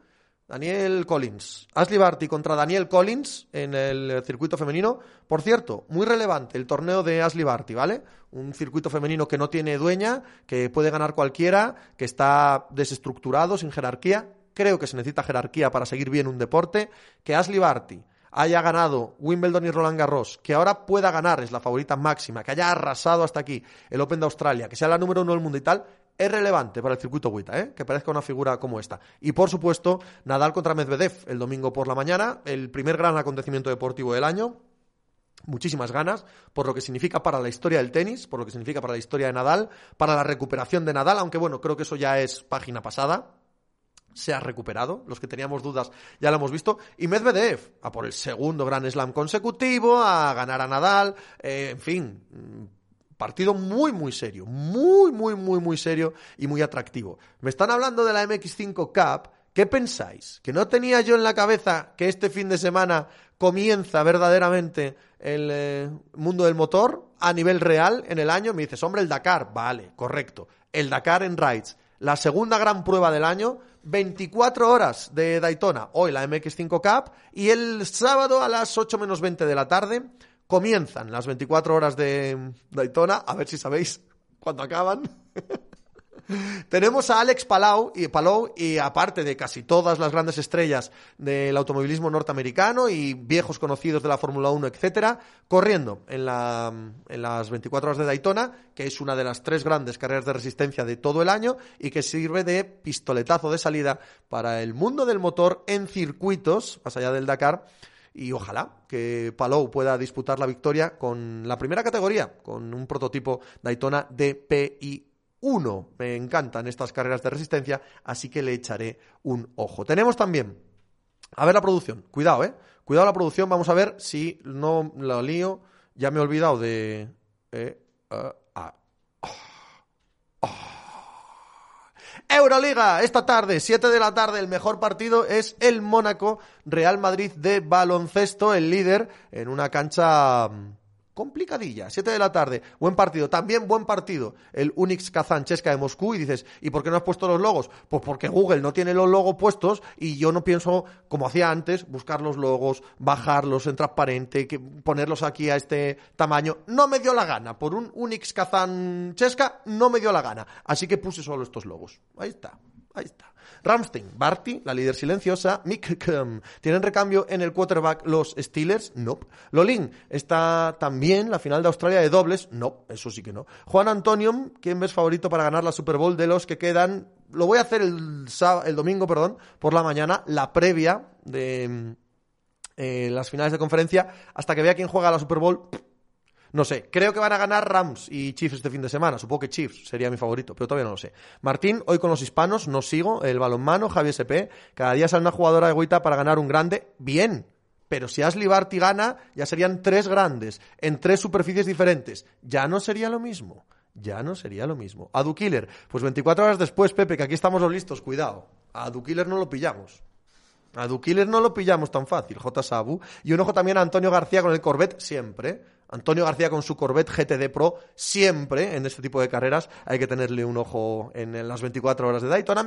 Daniel Collins. Ashley Barty contra Daniel Collins en el circuito femenino. Por cierto, muy relevante el torneo de Ashley Barty, ¿vale? Un circuito femenino que no tiene dueña, que puede ganar cualquiera, que está desestructurado, sin jerarquía. Creo que se necesita jerarquía para seguir bien un deporte. Que Ashley Barty haya ganado Wimbledon y Roland Garros, que ahora pueda ganar, es la favorita máxima, que haya arrasado hasta aquí el Open de Australia, que sea la número uno del mundo y tal, es relevante para el circuito Wita, ¿eh? que parezca una figura como esta. Y por supuesto, Nadal contra Medvedev el domingo por la mañana, el primer gran acontecimiento deportivo del año. Muchísimas ganas, por lo que significa para la historia del tenis, por lo que significa para la historia de Nadal, para la recuperación de Nadal, aunque bueno, creo que eso ya es página pasada, se ha recuperado. Los que teníamos dudas ya lo hemos visto. Y Medvedev, a por el segundo Gran Slam consecutivo, a ganar a Nadal, eh, en fin, Partido muy, muy serio, muy, muy, muy, muy serio y muy atractivo. Me están hablando de la MX5 Cup. ¿Qué pensáis? ¿Que no tenía yo en la cabeza que este fin de semana comienza verdaderamente el eh, mundo del motor a nivel real en el año? Me dices, hombre, el Dakar. Vale, correcto. El Dakar en Rides. La segunda gran prueba del año, 24 horas de Daytona. Hoy la MX5 Cup. Y el sábado a las 8 menos 20 de la tarde comienzan las 24 horas de Daytona, a ver si sabéis cuándo acaban. Tenemos a Alex Palau y Palou y aparte de casi todas las grandes estrellas del automovilismo norteamericano y viejos conocidos de la Fórmula 1, etcétera, corriendo en, la, en las 24 horas de Daytona, que es una de las tres grandes carreras de resistencia de todo el año y que sirve de pistoletazo de salida para el mundo del motor en circuitos, más allá del Dakar, y ojalá que Palou pueda disputar la victoria con la primera categoría, con un prototipo Daytona DPI 1. Me encantan estas carreras de resistencia, así que le echaré un ojo. Tenemos también, a ver la producción, cuidado, eh. Cuidado la producción, vamos a ver si no lo lío. Ya me he olvidado de. Eh, uh, ah. Euroliga, esta tarde, 7 de la tarde, el mejor partido es el Mónaco Real Madrid de baloncesto, el líder, en una cancha mm, complicadilla, 7 de la tarde, buen partido, también buen partido, el Unix Kazan Chesca de Moscú y dices, ¿y por qué no has puesto los logos? Pues porque Google no tiene los logos puestos y yo no pienso, como hacía antes, buscar los logos, bajarlos en transparente, que ponerlos aquí a este tamaño, no me dio la gana, por un Unix Kazan Chesca no me dio la gana, así que puse solo estos logos, ahí está. Ahí está. Ramstein, Barty, la líder silenciosa, Mick ¿Tienen recambio en el quarterback los Steelers? No. Lolin, ¿está también la final de Australia de dobles? No, eso sí que no. Juan Antonio, ¿quién ves favorito para ganar la Super Bowl de los que quedan? Lo voy a hacer el, el domingo, perdón, por la mañana, la previa de eh, las finales de conferencia, hasta que vea quién juega la Super Bowl no sé, creo que van a ganar Rams y Chiefs este fin de semana. Supongo que Chiefs sería mi favorito, pero todavía no lo sé. Martín, hoy con los hispanos, no sigo. El balonmano, Javier SP. Cada día sale una jugadora de Guita para ganar un grande. Bien. Pero si Ashley Barty gana, ya serían tres grandes, en tres superficies diferentes. Ya no sería lo mismo. Ya no sería lo mismo. A Killer, pues 24 horas después, Pepe, que aquí estamos los listos, cuidado. A Killer no lo pillamos. A Killer no lo pillamos tan fácil, J. Sabu. Y un ojo también a Antonio García con el Corvette siempre. Antonio García con su Corvette GTD Pro, siempre en este tipo de carreras hay que tenerle un ojo en, las 24 horas de Daytona.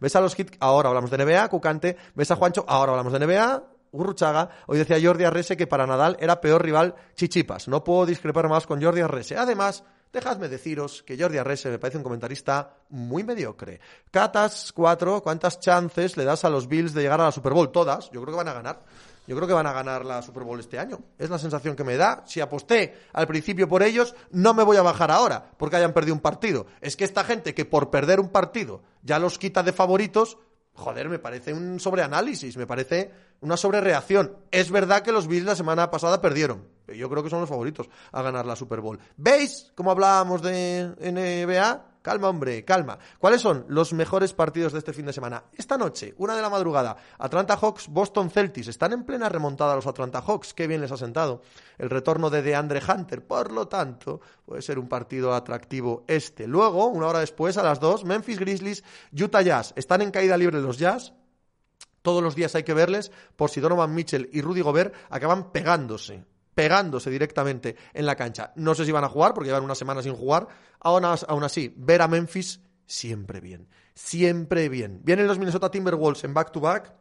Ves a los hits, ahora hablamos de NBA, Cucante, ves a Juancho, ahora hablamos de NBA, Gurruchaga, hoy decía Jordi Arrese que para Nadal era peor rival Chichipas. No puedo discrepar más con Jordi Arrese. Además, dejadme deciros que Jordi Arrese me parece un comentarista muy mediocre. Catas 4, ¿cuántas chances le das a los Bills de llegar a la Super Bowl? Todas, yo creo que van a ganar. Yo creo que van a ganar la Super Bowl este año. Es la sensación que me da. Si aposté al principio por ellos, no me voy a bajar ahora porque hayan perdido un partido. Es que esta gente que por perder un partido ya los quita de favoritos, joder, me parece un sobreanálisis, me parece una sobrereacción. Es verdad que los Bills la semana pasada perdieron. Yo creo que son los favoritos a ganar la Super Bowl. ¿Veis cómo hablábamos de NBA? Calma, hombre, calma. ¿Cuáles son los mejores partidos de este fin de semana? Esta noche, una de la madrugada, Atlanta Hawks, Boston Celtics. Están en plena remontada los Atlanta Hawks. Qué bien les ha sentado el retorno de DeAndre Hunter. Por lo tanto, puede ser un partido atractivo este. Luego, una hora después, a las dos, Memphis Grizzlies, Utah Jazz. Están en caída libre los Jazz. Todos los días hay que verles por si Donovan Mitchell y Rudy Gobert acaban pegándose pegándose directamente en la cancha. No sé si van a jugar porque llevan una semana sin jugar. Aún, aún así, ver a Memphis siempre bien. Siempre bien. Vienen los Minnesota Timberwolves en back-to-back.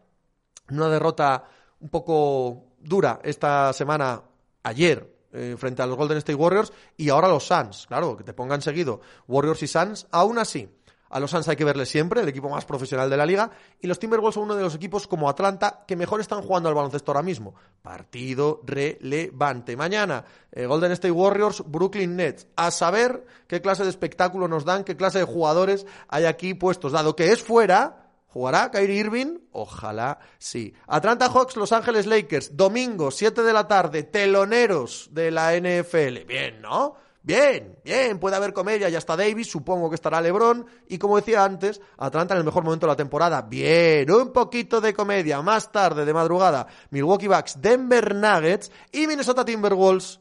Una derrota un poco dura esta semana, ayer, eh, frente a los Golden State Warriors. Y ahora los Suns. Claro, que te pongan seguido Warriors y Suns. Aún así, a los Suns hay que verle siempre, el equipo más profesional de la liga. Y los Timberwolves son uno de los equipos como Atlanta que mejor están jugando al baloncesto ahora mismo. Partido relevante. Mañana, eh, Golden State Warriors, Brooklyn Nets. A saber qué clase de espectáculo nos dan, qué clase de jugadores hay aquí puestos. Dado que es fuera, ¿jugará Kyrie Irving? Ojalá sí. Atlanta Hawks, Los Ángeles Lakers. Domingo, 7 de la tarde. Teloneros de la NFL. Bien, ¿no? Bien, bien, puede haber comedia, ya está Davis, supongo que estará LeBron y como decía antes, Atlanta en el mejor momento de la temporada. Bien, un poquito de comedia, más tarde de madrugada, Milwaukee Bucks, Denver Nuggets y Minnesota Timberwolves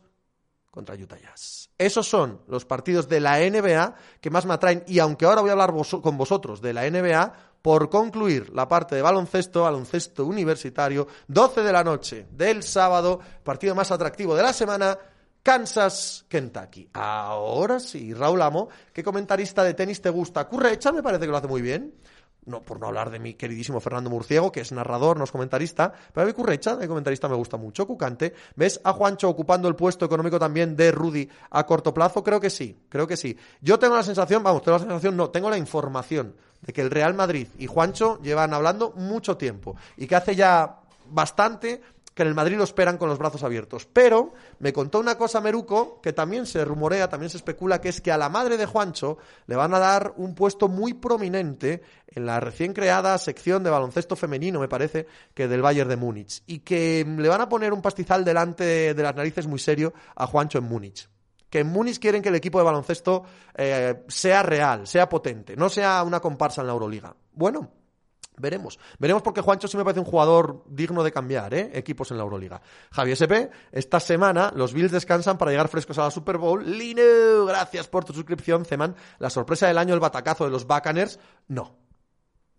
contra Utah Jazz. Esos son los partidos de la NBA que más me atraen y aunque ahora voy a hablar con vosotros de la NBA, por concluir la parte de baloncesto, baloncesto universitario, 12 de la noche del sábado, partido más atractivo de la semana, Kansas, Kentucky. Ahora sí, Raúl Amo, ¿qué comentarista de tenis te gusta? Currecha me parece que lo hace muy bien. No, por no hablar de mi queridísimo Fernando Murciego, que es narrador, no es comentarista, pero a mí Currecha, de comentarista, me gusta mucho. Cucante, ¿ves a Juancho ocupando el puesto económico también de Rudy a corto plazo? Creo que sí, creo que sí. Yo tengo la sensación, vamos, tengo la sensación, no, tengo la información de que el Real Madrid y Juancho llevan hablando mucho tiempo y que hace ya bastante que en el Madrid lo esperan con los brazos abiertos. Pero me contó una cosa Meruco que también se rumorea, también se especula, que es que a la madre de Juancho le van a dar un puesto muy prominente en la recién creada sección de baloncesto femenino, me parece, que del Bayern de Múnich. Y que le van a poner un pastizal delante de las narices muy serio a Juancho en Múnich que en Múnich quieren que el equipo de baloncesto eh, sea real, sea potente, no sea una comparsa en la Euroliga. Bueno, Veremos. Veremos porque Juancho sí me parece un jugador digno de cambiar, ¿eh? Equipos en la Euroliga. Javier SP, esta semana los Bills descansan para llegar frescos a la Super Bowl. Lino, gracias por tu suscripción, Ceman. La sorpresa del año, el batacazo de los Buccaneers. No.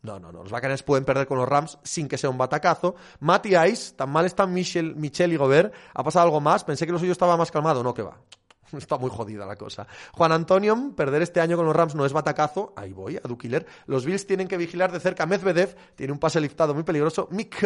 No, no, no. Los Buccaneers pueden perder con los Rams sin que sea un batacazo. Matty Ice, tan mal están Michel, Michel y Gobert. ¿Ha pasado algo más? Pensé que lo suyo estaba más calmado. No, que va. Está muy jodida la cosa. Juan Antonio, perder este año con los Rams no es batacazo. Ahí voy, a Dukiller. Los Bills tienen que vigilar de cerca. Medvedev tiene un pase liftado muy peligroso. Mick,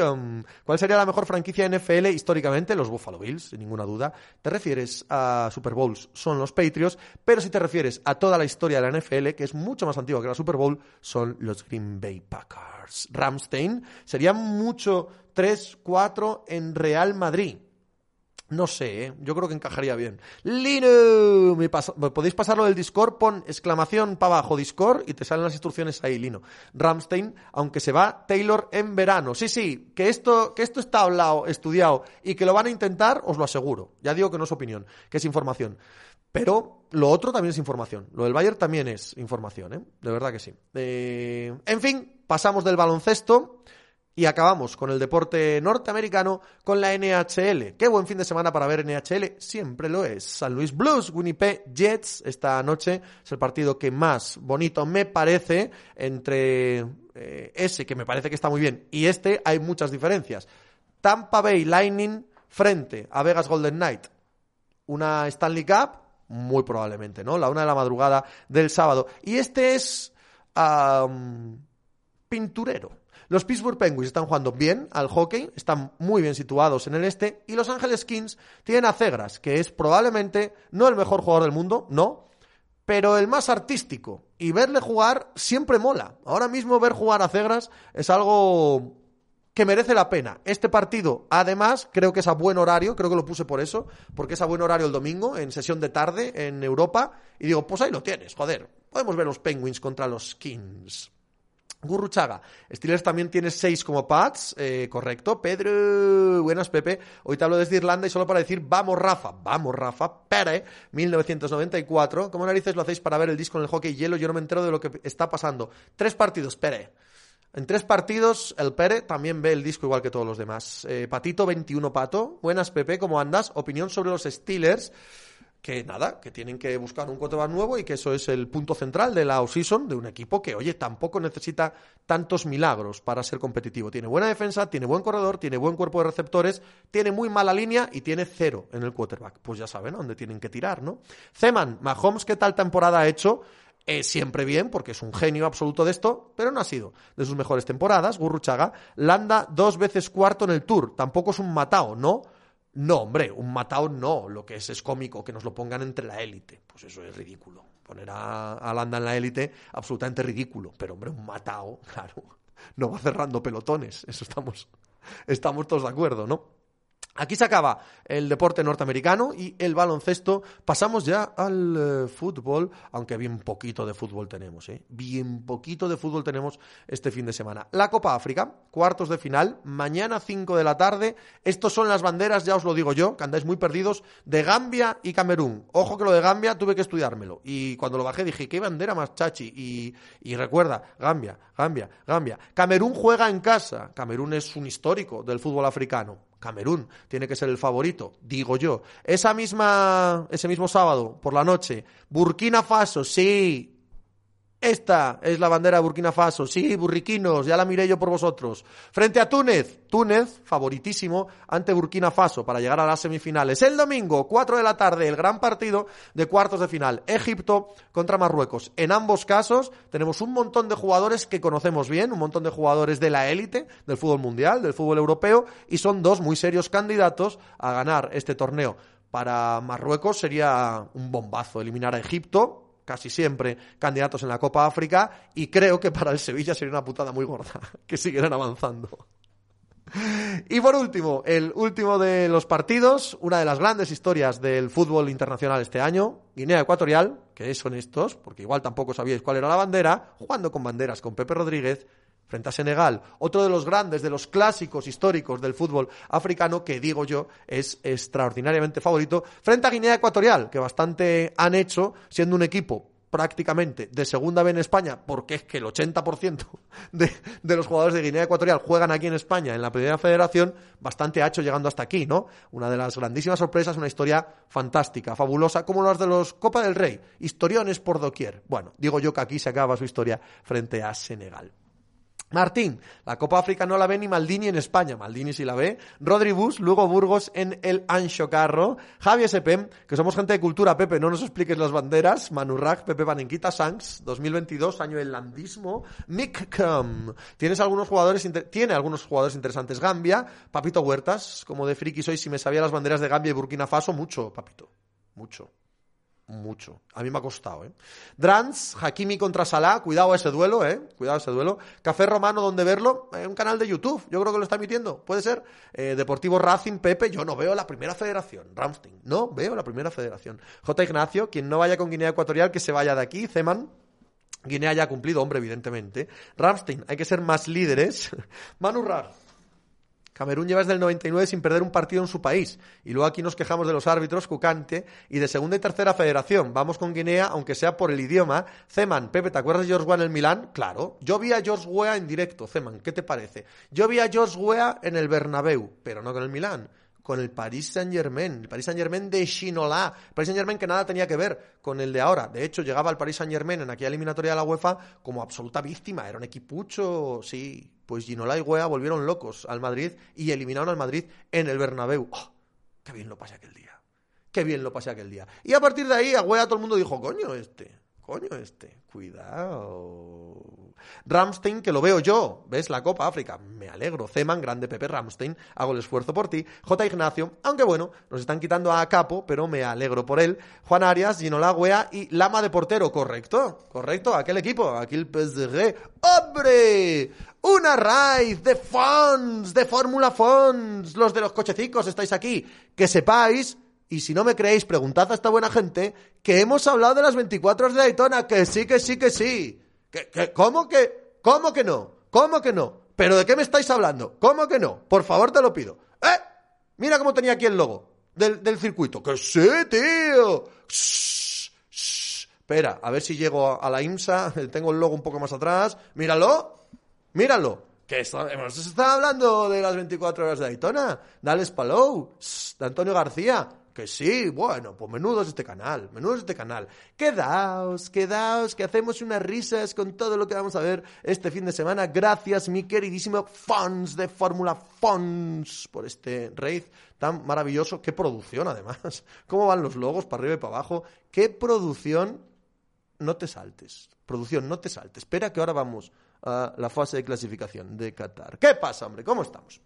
¿cuál sería la mejor franquicia NFL históricamente? Los Buffalo Bills, sin ninguna duda. Te refieres a Super Bowls, son los Patriots. Pero si te refieres a toda la historia de la NFL, que es mucho más antigua que la Super Bowl, son los Green Bay Packers. Ramstein sería mucho 3-4 en Real Madrid. No sé, ¿eh? yo creo que encajaría bien. Lino, ¿me, podéis pasarlo del Discord? Pon exclamación para abajo Discord y te salen las instrucciones ahí, Lino. Ramstein, aunque se va Taylor en verano. Sí, sí, que esto, que esto está hablado, estudiado y que lo van a intentar, os lo aseguro. Ya digo que no es opinión, que es información. Pero lo otro también es información. Lo del Bayern también es información, ¿eh? De verdad que sí. Eh, en fin, pasamos del baloncesto y acabamos con el deporte norteamericano, con la NHL. Qué buen fin de semana para ver NHL, siempre lo es. San Luis Blues, Winnipeg Jets, esta noche es el partido que más bonito me parece entre eh, ese, que me parece que está muy bien, y este hay muchas diferencias. Tampa Bay Lightning frente a Vegas Golden Knight una Stanley Cup, muy probablemente, ¿no? La una de la madrugada del sábado. Y este es pinturero. Los Pittsburgh Penguins están jugando bien al hockey, están muy bien situados en el este, y Los Angeles Kings tienen a Cegras, que es probablemente no el mejor jugador del mundo, no, pero el más artístico. Y verle jugar siempre mola. Ahora mismo ver jugar a Cegras es algo que merece la pena. Este partido, además, creo que es a buen horario, creo que lo puse por eso, porque es a buen horario el domingo, en sesión de tarde, en Europa, y digo, pues ahí lo tienes, joder, podemos ver los Penguins contra los Kings. Gurruchaga. Steelers también tiene seis como pads, eh, correcto. Pedro, buenas Pepe. Hoy te hablo desde Irlanda y solo para decir, vamos Rafa, vamos Rafa, Pere, 1994. ¿Cómo narices lo hacéis para ver el disco en el hockey hielo? Yo no me entero de lo que está pasando. Tres partidos, Pere. En tres partidos, el Pere también ve el disco igual que todos los demás. Eh, Patito 21 Pato. Buenas Pepe, ¿cómo andas? Opinión sobre los Steelers que nada, que tienen que buscar un quarterback nuevo y que eso es el punto central de la offseason de un equipo que, oye, tampoco necesita tantos milagros para ser competitivo. Tiene buena defensa, tiene buen corredor, tiene buen cuerpo de receptores, tiene muy mala línea y tiene cero en el quarterback. Pues ya saben a dónde tienen que tirar, ¿no? Zeman, Mahomes, ¿qué tal temporada ha hecho? Eh, siempre bien, porque es un genio absoluto de esto, pero no ha sido de sus mejores temporadas. Gurruchaga, Landa dos veces cuarto en el Tour, tampoco es un matao, ¿no? No, hombre, un matao no. Lo que es es cómico que nos lo pongan entre la élite. Pues eso es ridículo. Poner a, Landa en la élite, absolutamente ridículo. Pero, hombre, un matao, claro, no va cerrando pelotones. Eso estamos, estamos todos de acuerdo, ¿no? Aquí se acaba el deporte norteamericano y el baloncesto. Pasamos ya al eh, fútbol, aunque bien poquito de fútbol tenemos, ¿eh? Bien poquito de fútbol tenemos este fin de semana. La Copa África, cuartos de final, mañana 5 de la tarde. Estos son las banderas, ya os lo digo yo, que andáis muy perdidos, de Gambia y Camerún. Ojo que lo de Gambia tuve que estudiármelo. Y cuando lo bajé dije, ¿qué bandera más chachi? Y, y recuerda, Gambia, Gambia, Gambia. Camerún juega en casa. Camerún es un histórico del fútbol africano. Camerún tiene que ser el favorito, digo yo. Esa misma, ese mismo sábado por la noche, Burkina Faso, sí, esta es la bandera de Burkina Faso. Sí, burriquinos, ya la miré yo por vosotros. Frente a Túnez. Túnez, favoritísimo, ante Burkina Faso para llegar a las semifinales. El domingo, 4 de la tarde, el gran partido de cuartos de final. Egipto contra Marruecos. En ambos casos tenemos un montón de jugadores que conocemos bien, un montón de jugadores de la élite del fútbol mundial, del fútbol europeo, y son dos muy serios candidatos a ganar este torneo. Para Marruecos sería un bombazo eliminar a Egipto, casi siempre candidatos en la Copa África y creo que para el Sevilla sería una putada muy gorda que siguieran avanzando. Y por último, el último de los partidos, una de las grandes historias del fútbol internacional este año, Guinea Ecuatorial, que son estos, porque igual tampoco sabíais cuál era la bandera, jugando con banderas con Pepe Rodríguez, frente a Senegal, otro de los grandes, de los clásicos históricos del fútbol africano, que digo yo es extraordinariamente favorito, frente a Guinea Ecuatorial, que bastante han hecho, siendo un equipo prácticamente de segunda B en España, porque es que el 80% de, de, los jugadores de Guinea Ecuatorial juegan aquí en España, en la primera federación, bastante ha hecho llegando hasta aquí, ¿no? Una de las grandísimas sorpresas, una historia fantástica, fabulosa, como las de los Copa del Rey, historiones por doquier. Bueno, digo yo que aquí se acaba su historia frente a Senegal. Martín, la Copa África no la ve ni Maldini en España, Maldini sí la ve, Rodri Bus, luego Burgos en el Ancho Carro, Javi SPM, que somos gente de cultura, Pepe, no nos expliques las banderas, Manurrak, Pepe Banenquita, Sanks, 2022, año del landismo, Mick Crum, tienes algunos jugadores, tiene algunos jugadores interesantes, Gambia, Papito Huertas, como de friki soy, si me sabía las banderas de Gambia y Burkina Faso, mucho, Papito, mucho mucho. A mí me ha costado, ¿eh? Drans, Hakimi contra Salah, cuidado ese duelo, ¿eh? Cuidado ese duelo. Café Romano, ¿dónde verlo? En un canal de YouTube, yo creo que lo está emitiendo, puede ser. Eh, Deportivo Racing, Pepe, yo no veo la primera federación. Ramstein, no veo la primera federación. J. Ignacio, quien no vaya con Guinea Ecuatorial, que se vaya de aquí. Zeman, Guinea ya ha cumplido, hombre, evidentemente. Ramstein, hay que ser más líderes. Manu Camerún lleva desde el 99 sin perder un partido en su país. Y luego aquí nos quejamos de los árbitros, Cucante, y de segunda y tercera federación. Vamos con Guinea, aunque sea por el idioma. Zeman, Pepe, ¿te acuerdas de George Weah en el Milán? Claro. Yo vi a George Weah en directo, Zeman, ¿qué te parece? Yo vi a George Weah en el Bernabéu, pero no con el Milán con el Paris Saint Germain, el Paris Saint Germain de Chinola, Paris Saint Germain que nada tenía que ver con el de ahora. De hecho, llegaba al Paris Saint Germain en aquella eliminatoria de la UEFA como absoluta víctima, era un equipucho, sí, pues Ginola y Wea volvieron locos al Madrid y eliminaron al Madrid en el Bernabéu. ¡Oh! ¡Qué bien lo pasé aquel día! Qué bien lo pasé aquel día. Y a partir de ahí, a todo el mundo dijo, coño, este, coño, este, cuidado. Ramstein, que lo veo yo, ¿ves? La Copa África, me alegro. Zeman, grande Pepe Ramstein, hago el esfuerzo por ti. J. Ignacio, aunque bueno, nos están quitando a Capo, pero me alegro por él. Juan Arias, Gino Lagüea y Lama de portero, correcto, correcto, aquel equipo, aquí el PSG. ¡Hombre! Una raíz de Fons, de Fórmula Fons, los de los cochecicos estáis aquí. Que sepáis y si no me creéis, preguntad a esta buena gente que hemos hablado de las 24 horas de Daytona, que sí, que sí, que sí. ¿Que, cómo que? ¿Cómo que no? ¿Cómo que no? ¿Pero de qué me estáis hablando? ¿Cómo que no? Por favor, te lo pido. ¡Eh! Mira cómo tenía aquí el logo del, del circuito. ¡Que sí, tío! Espera, a ver si llego a la IMSA. Tengo el logo un poco más atrás. Míralo. Míralo. Que estado hablando de las 24 horas de Daytona. Dale Spalou. De Antonio García. Que sí, bueno, pues menudo es este canal, menudo es este canal. Quedaos, quedaos, que hacemos unas risas con todo lo que vamos a ver este fin de semana. Gracias, mi queridísimo fans de Fórmula Fons, por este raid tan maravilloso. Qué producción, además. ¿Cómo van los logos para arriba y para abajo? Qué producción. No te saltes. Producción, no te saltes. Espera que ahora vamos a la fase de clasificación de Qatar. ¿Qué pasa, hombre? ¿Cómo estamos?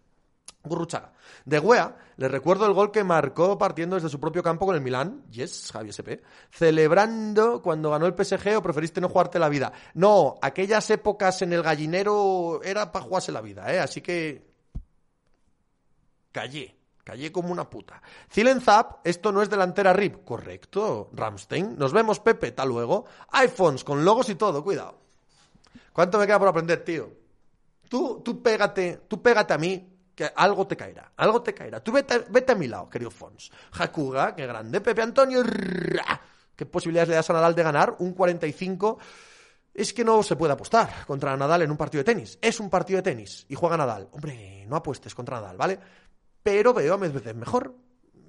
Gurruchaga. De Wea, le recuerdo el gol que marcó partiendo desde su propio campo con el Milán, yes, Javi SP, celebrando cuando ganó el PSG o preferiste no jugarte la vida. No, aquellas épocas en el gallinero era para jugarse la vida, ¿eh? Así que... Callé, callé como una puta. Zilen Zap, esto no es delantera RIP. Correcto, Ramstein. Nos vemos, Pepe, tal luego. iPhones con logos y todo, cuidado. ¿Cuánto me queda por aprender, tío? Tú, tú pégate, tú pégate a mí, que algo te caerá, algo te caerá. Tú vete, a mi lado, querido Fons. Hakuga, qué grande. Pepe Antonio, ¿qué posibilidades le das a Nadal de ganar? Un 45. Es que no se puede apostar contra Nadal en un partido de tenis. Es un partido de tenis y juega Nadal. Hombre, no apuestes contra Nadal, ¿vale? Pero veo a Medvedev mejor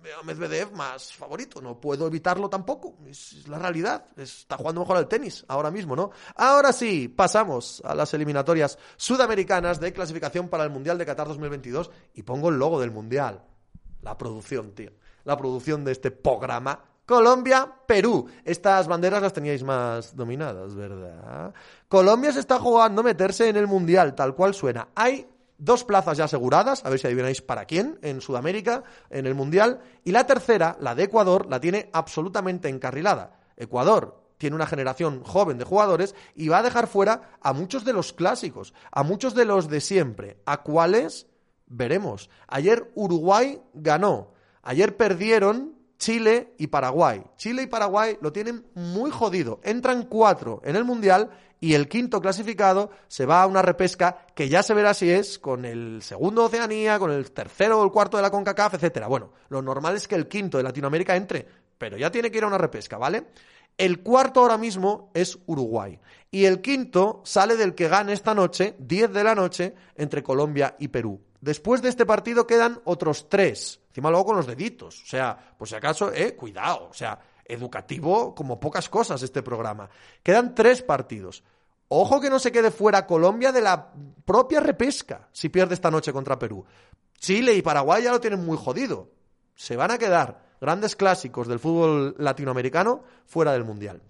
veo a Medvedev más favorito, no puedo evitarlo tampoco, es, la realidad, está jugando mejor al tenis ahora mismo, ¿no? Ahora sí, pasamos a las eliminatorias sudamericanas de clasificación para el Mundial de Qatar 2022 y pongo el logo del Mundial, la producción, tío, la producción de este programa Colombia, Perú. Estas banderas las teníais más dominadas, ¿verdad? Colombia se está jugando meterse en el Mundial, tal cual suena. Hay dos plazas ya aseguradas, a ver si adivináis para quién, en Sudamérica, en el Mundial, y la tercera, la de Ecuador, la tiene absolutamente encarrilada. Ecuador tiene una generación joven de jugadores y va a dejar fuera a muchos de los clásicos, a muchos de los de siempre. ¿A cuáles? Veremos. Ayer Uruguay ganó, ayer perdieron Chile y Paraguay. Chile y Paraguay lo tienen muy jodido. Entran cuatro en el Mundial y el quinto clasificado se va a una repesca que ya se verá si es con el segundo Oceanía, con el tercero o el cuarto de la CONCACAF, etcétera. Bueno, lo normal es que el quinto de Latinoamérica entre, pero ya tiene que ir a una repesca, ¿vale? El cuarto ahora mismo es Uruguay. Y el quinto sale del que gane esta noche, 10 de la noche, entre Colombia y Perú. Después de este partido quedan otros tres. Encima luego con los deditos. O sea, por si acaso, eh, cuidado. O sea, educativo como pocas cosas este programa. Quedan tres partidos. Ojo que no se quede fuera Colombia de la propia repesca si pierde esta noche contra Perú. Chile y Paraguay ya lo tienen muy jodido. Se van a quedar grandes clásicos del fútbol latinoamericano fuera del Mundial.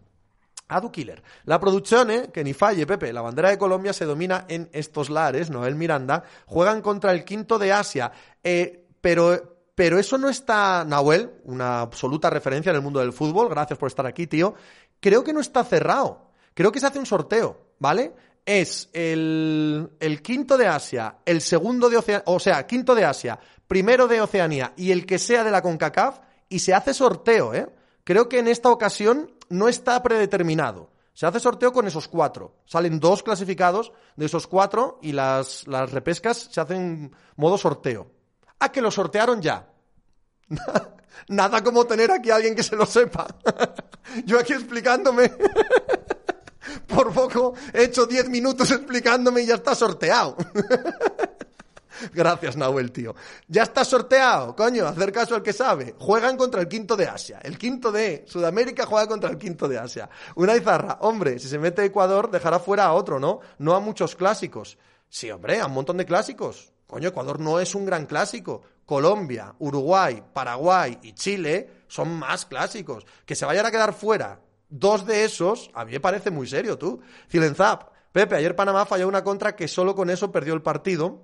Adu Killer. La producción, eh, que ni falle, Pepe, la bandera de Colombia se domina en estos lares, Noel Miranda, juegan contra el quinto de Asia, eh, pero pero eso no está, Nahuel, una absoluta referencia en el mundo del fútbol, gracias por estar aquí, tío. Creo que no está cerrado. Creo que se hace un sorteo, ¿vale? Es el, el quinto de Asia, el segundo de Oceanía, o sea, quinto de Asia, primero de Oceanía y el que sea de la CONCACAF, y se hace sorteo, ¿eh? Creo que en esta ocasión no está predeterminado. Se hace sorteo con esos cuatro. Salen dos clasificados de esos cuatro y las, las repescas se hacen modo sorteo. Ah, que lo sortearon ya. Nada como tener aquí a alguien que se lo sepa. Yo aquí explicándome. Por poco he hecho 10 minutos explicándome y ya está sorteado. Gracias, Nahuel, tío. Ya está sorteado, coño, hacer caso al que sabe. Juegan contra el quinto de Asia. El quinto de Sudamérica juega contra el quinto de Asia. Una izarra. Hombre, si se mete Ecuador, dejará fuera a otro, ¿no? No a muchos clásicos. Sí, hombre, a un montón de clásicos. Coño, Ecuador no es un gran clásico. Colombia, Uruguay, Paraguay y Chile son más clásicos. Que se vayan a quedar fuera dos de esos, a mí me parece muy serio, tú. Zap, Pepe, ayer Panamá falló una contra que solo con eso perdió el partido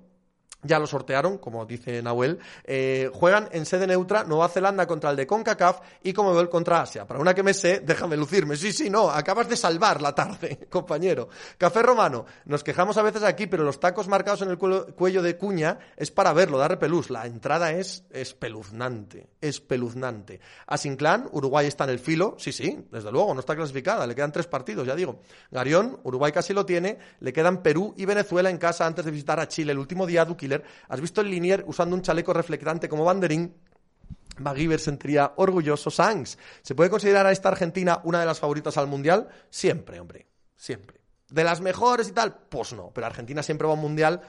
ya lo sortearon, como dice Nahuel, eh, juegan en sede neutra Nueva Zelanda contra el de CONCACAF y como veo el contra Asia. Para una que me sé, déjame lucirme. Sí, sí, no, acabas de salvar la tarde, compañero. Café Romano, nos quejamos a veces aquí, pero los tacos marcados en el cuello de cuña es para verlo, da repelús. La entrada es espeluznante, espeluznante. Asinclán, Uruguay está en el filo, sí, sí, desde luego, no está clasificada, le quedan tres partidos, ya digo. Garión, Uruguay casi lo tiene, le quedan Perú y Venezuela en casa antes de visitar a Chile el último día, ¿Has visto el Linier usando un chaleco reflectante como banderín? McGiver sentiría orgulloso. Sanks, ¿se puede considerar a esta Argentina una de las favoritas al Mundial? Siempre, hombre, siempre. ¿De las mejores y tal? Pues no, pero Argentina siempre va a un Mundial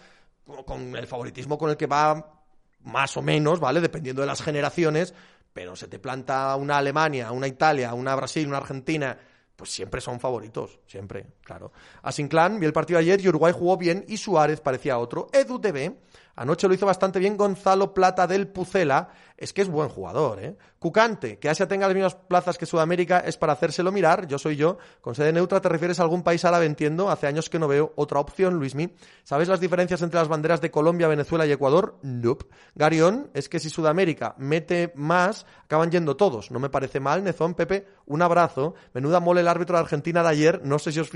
con el favoritismo con el que va más o menos, ¿vale? Dependiendo de las generaciones, pero se te planta una Alemania, una Italia, una Brasil, una Argentina pues siempre son favoritos, siempre, claro. A Sinclán vi el partido ayer y Uruguay jugó bien y Suárez parecía otro. Edu TV Anoche lo hizo bastante bien Gonzalo Plata del Pucela. Es que es buen jugador, ¿eh? Cucante, que Asia tenga las mismas plazas que Sudamérica es para hacérselo mirar. Yo soy yo. Con sede neutra te refieres a algún país árabe, entiendo. Hace años que no veo otra opción, Luismi. ¿Sabes las diferencias entre las banderas de Colombia, Venezuela y Ecuador? Nope. Garión, es que si Sudamérica mete más, acaban yendo todos. No me parece mal, Nezón, Pepe. Un abrazo. Menuda mole el árbitro de Argentina de ayer. No sé si os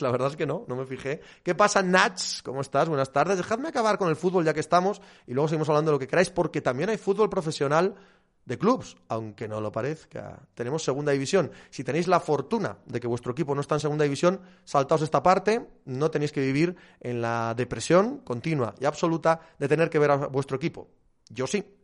la verdad es que no, no me fijé. ¿Qué pasa, Nats? ¿Cómo estás? Buenas tardes. Dejadme acabar con el fútbol ya que estamos y luego seguimos hablando de lo que queráis porque también hay fútbol profesional de clubs, aunque no lo parezca. Tenemos segunda división. Si tenéis la fortuna de que vuestro equipo no está en segunda división, saltaos esta parte, no tenéis que vivir en la depresión continua y absoluta de tener que ver a vuestro equipo. Yo sí.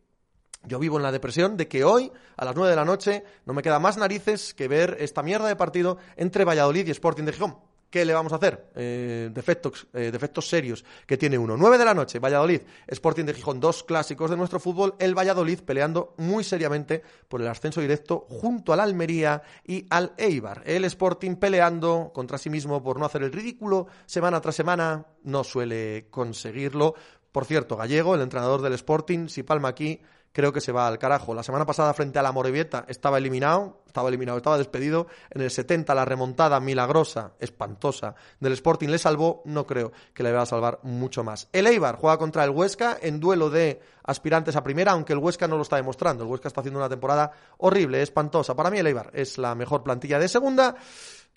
Yo vivo en la depresión de que hoy, a las nueve de la noche, no me queda más narices que ver esta mierda de partido entre Valladolid y Sporting de Gijón. ¿Qué le vamos a hacer? Eh, defectos, eh, defectos serios que tiene uno. 9 de la noche, Valladolid, Sporting de Gijón, dos clásicos de nuestro fútbol. El Valladolid peleando muy seriamente por el ascenso directo junto al Almería y al Eibar. El Sporting peleando contra sí mismo por no hacer el ridículo semana tras semana. No suele conseguirlo. Por cierto, Gallego, el entrenador del Sporting, si palma aquí, creo que se va al carajo. La semana pasada frente a la Morevieta estaba eliminado, estaba eliminado, estaba despedido. En el 70 la remontada milagrosa, espantosa del Sporting le salvó, no creo que le vaya a salvar mucho más. El Eibar juega contra el Huesca en duelo de aspirantes a primera, aunque el Huesca no lo está demostrando. El Huesca está haciendo una temporada horrible, espantosa. Para mí el Eibar es la mejor plantilla de segunda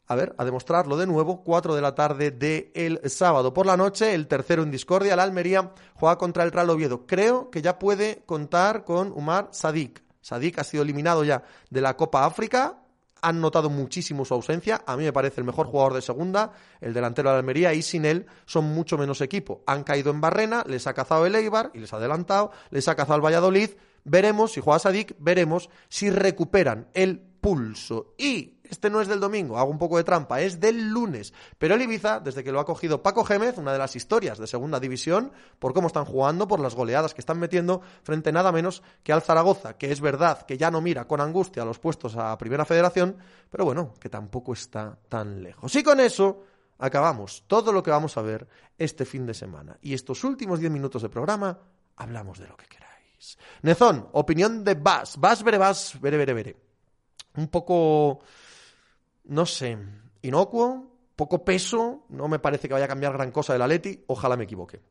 a ver, a demostrarlo de nuevo, 4 de la tarde del el sábado. Por la noche, el tercero en discordia, la Almería juega contra el Real Oviedo. Creo que ya puede contar con Umar Sadik. Sadik ha sido eliminado ya de la Copa África. Han notado muchísimo su ausencia. A mí me parece el mejor jugador de segunda, el delantero de la Almería, y sin él son mucho menos equipo. Han caído en Barrena, les ha cazado el Eibar y les ha adelantado, les ha cazado el Valladolid. Veremos si juega Sadik, veremos si recuperan el pulso. Y este no es del domingo, hago un poco de trampa, es del lunes. Pero el Ibiza, desde que lo ha cogido Paco Gémez, una de las historias de segunda división, por cómo están jugando, por las goleadas que están metiendo, frente nada menos que al Zaragoza, que es verdad que ya no mira con angustia los puestos a Primera Federación, pero bueno, que tampoco está tan lejos. Y con eso acabamos todo lo que vamos a ver este fin de semana. Y estos últimos diez minutos de programa, hablamos de lo que queráis. Nezón, opinión de Bas. Bas, vere, Bas, vere, vere, vere. Un poco no sé, inocuo, poco peso, no me parece que vaya a cambiar gran cosa del Atleti, ojalá me equivoque.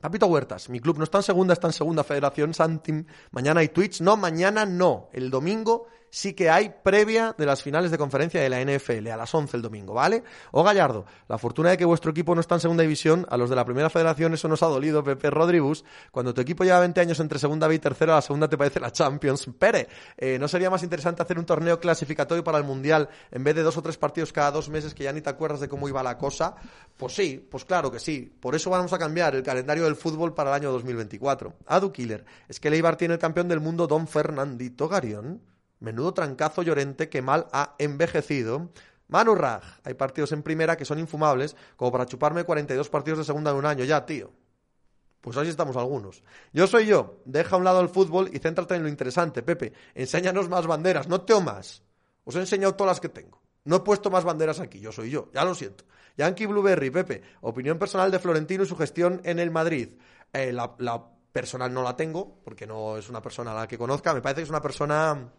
Papito Huertas, mi club no está en segunda, está en segunda federación, Santim. Mañana hay Twitch. No, mañana no. El domingo sí que hay previa de las finales de conferencia de la NFL, a las 11 el domingo, ¿vale? O Gallardo, la fortuna de que vuestro equipo no está en segunda división, a los de la primera federación eso nos ha dolido, Pepe Rodríguez. Cuando tu equipo lleva 20 años entre segunda B y tercera, la segunda te parece la Champions. Pere, eh, ¿no sería más interesante hacer un torneo clasificatorio para el Mundial en vez de dos o tres partidos cada dos meses que ya ni te acuerdas de cómo iba la cosa? Pues sí, pues claro que sí. Por eso vamos a cambiar el calendario del fútbol para el año 2024. Adu Killer, es que Leibar tiene el campeón del mundo Don Fernandito Garión. Menudo trancazo llorente que mal ha envejecido. Manu Raj, hay partidos en primera que son infumables, como para chuparme 42 partidos de segunda en un año. Ya, tío. Pues así estamos algunos. Yo soy yo. Deja a un lado el fútbol y céntrate en lo interesante, Pepe. Enséñanos más banderas, no te más. Os he enseñado todas las que tengo. No he puesto más banderas aquí, yo soy yo, ya lo siento. Yankee Blueberry, Pepe, opinión personal de Florentino y su gestión en el Madrid. Eh, la personal no la tengo, porque no es una persona a la que conozca, me parece que es una persona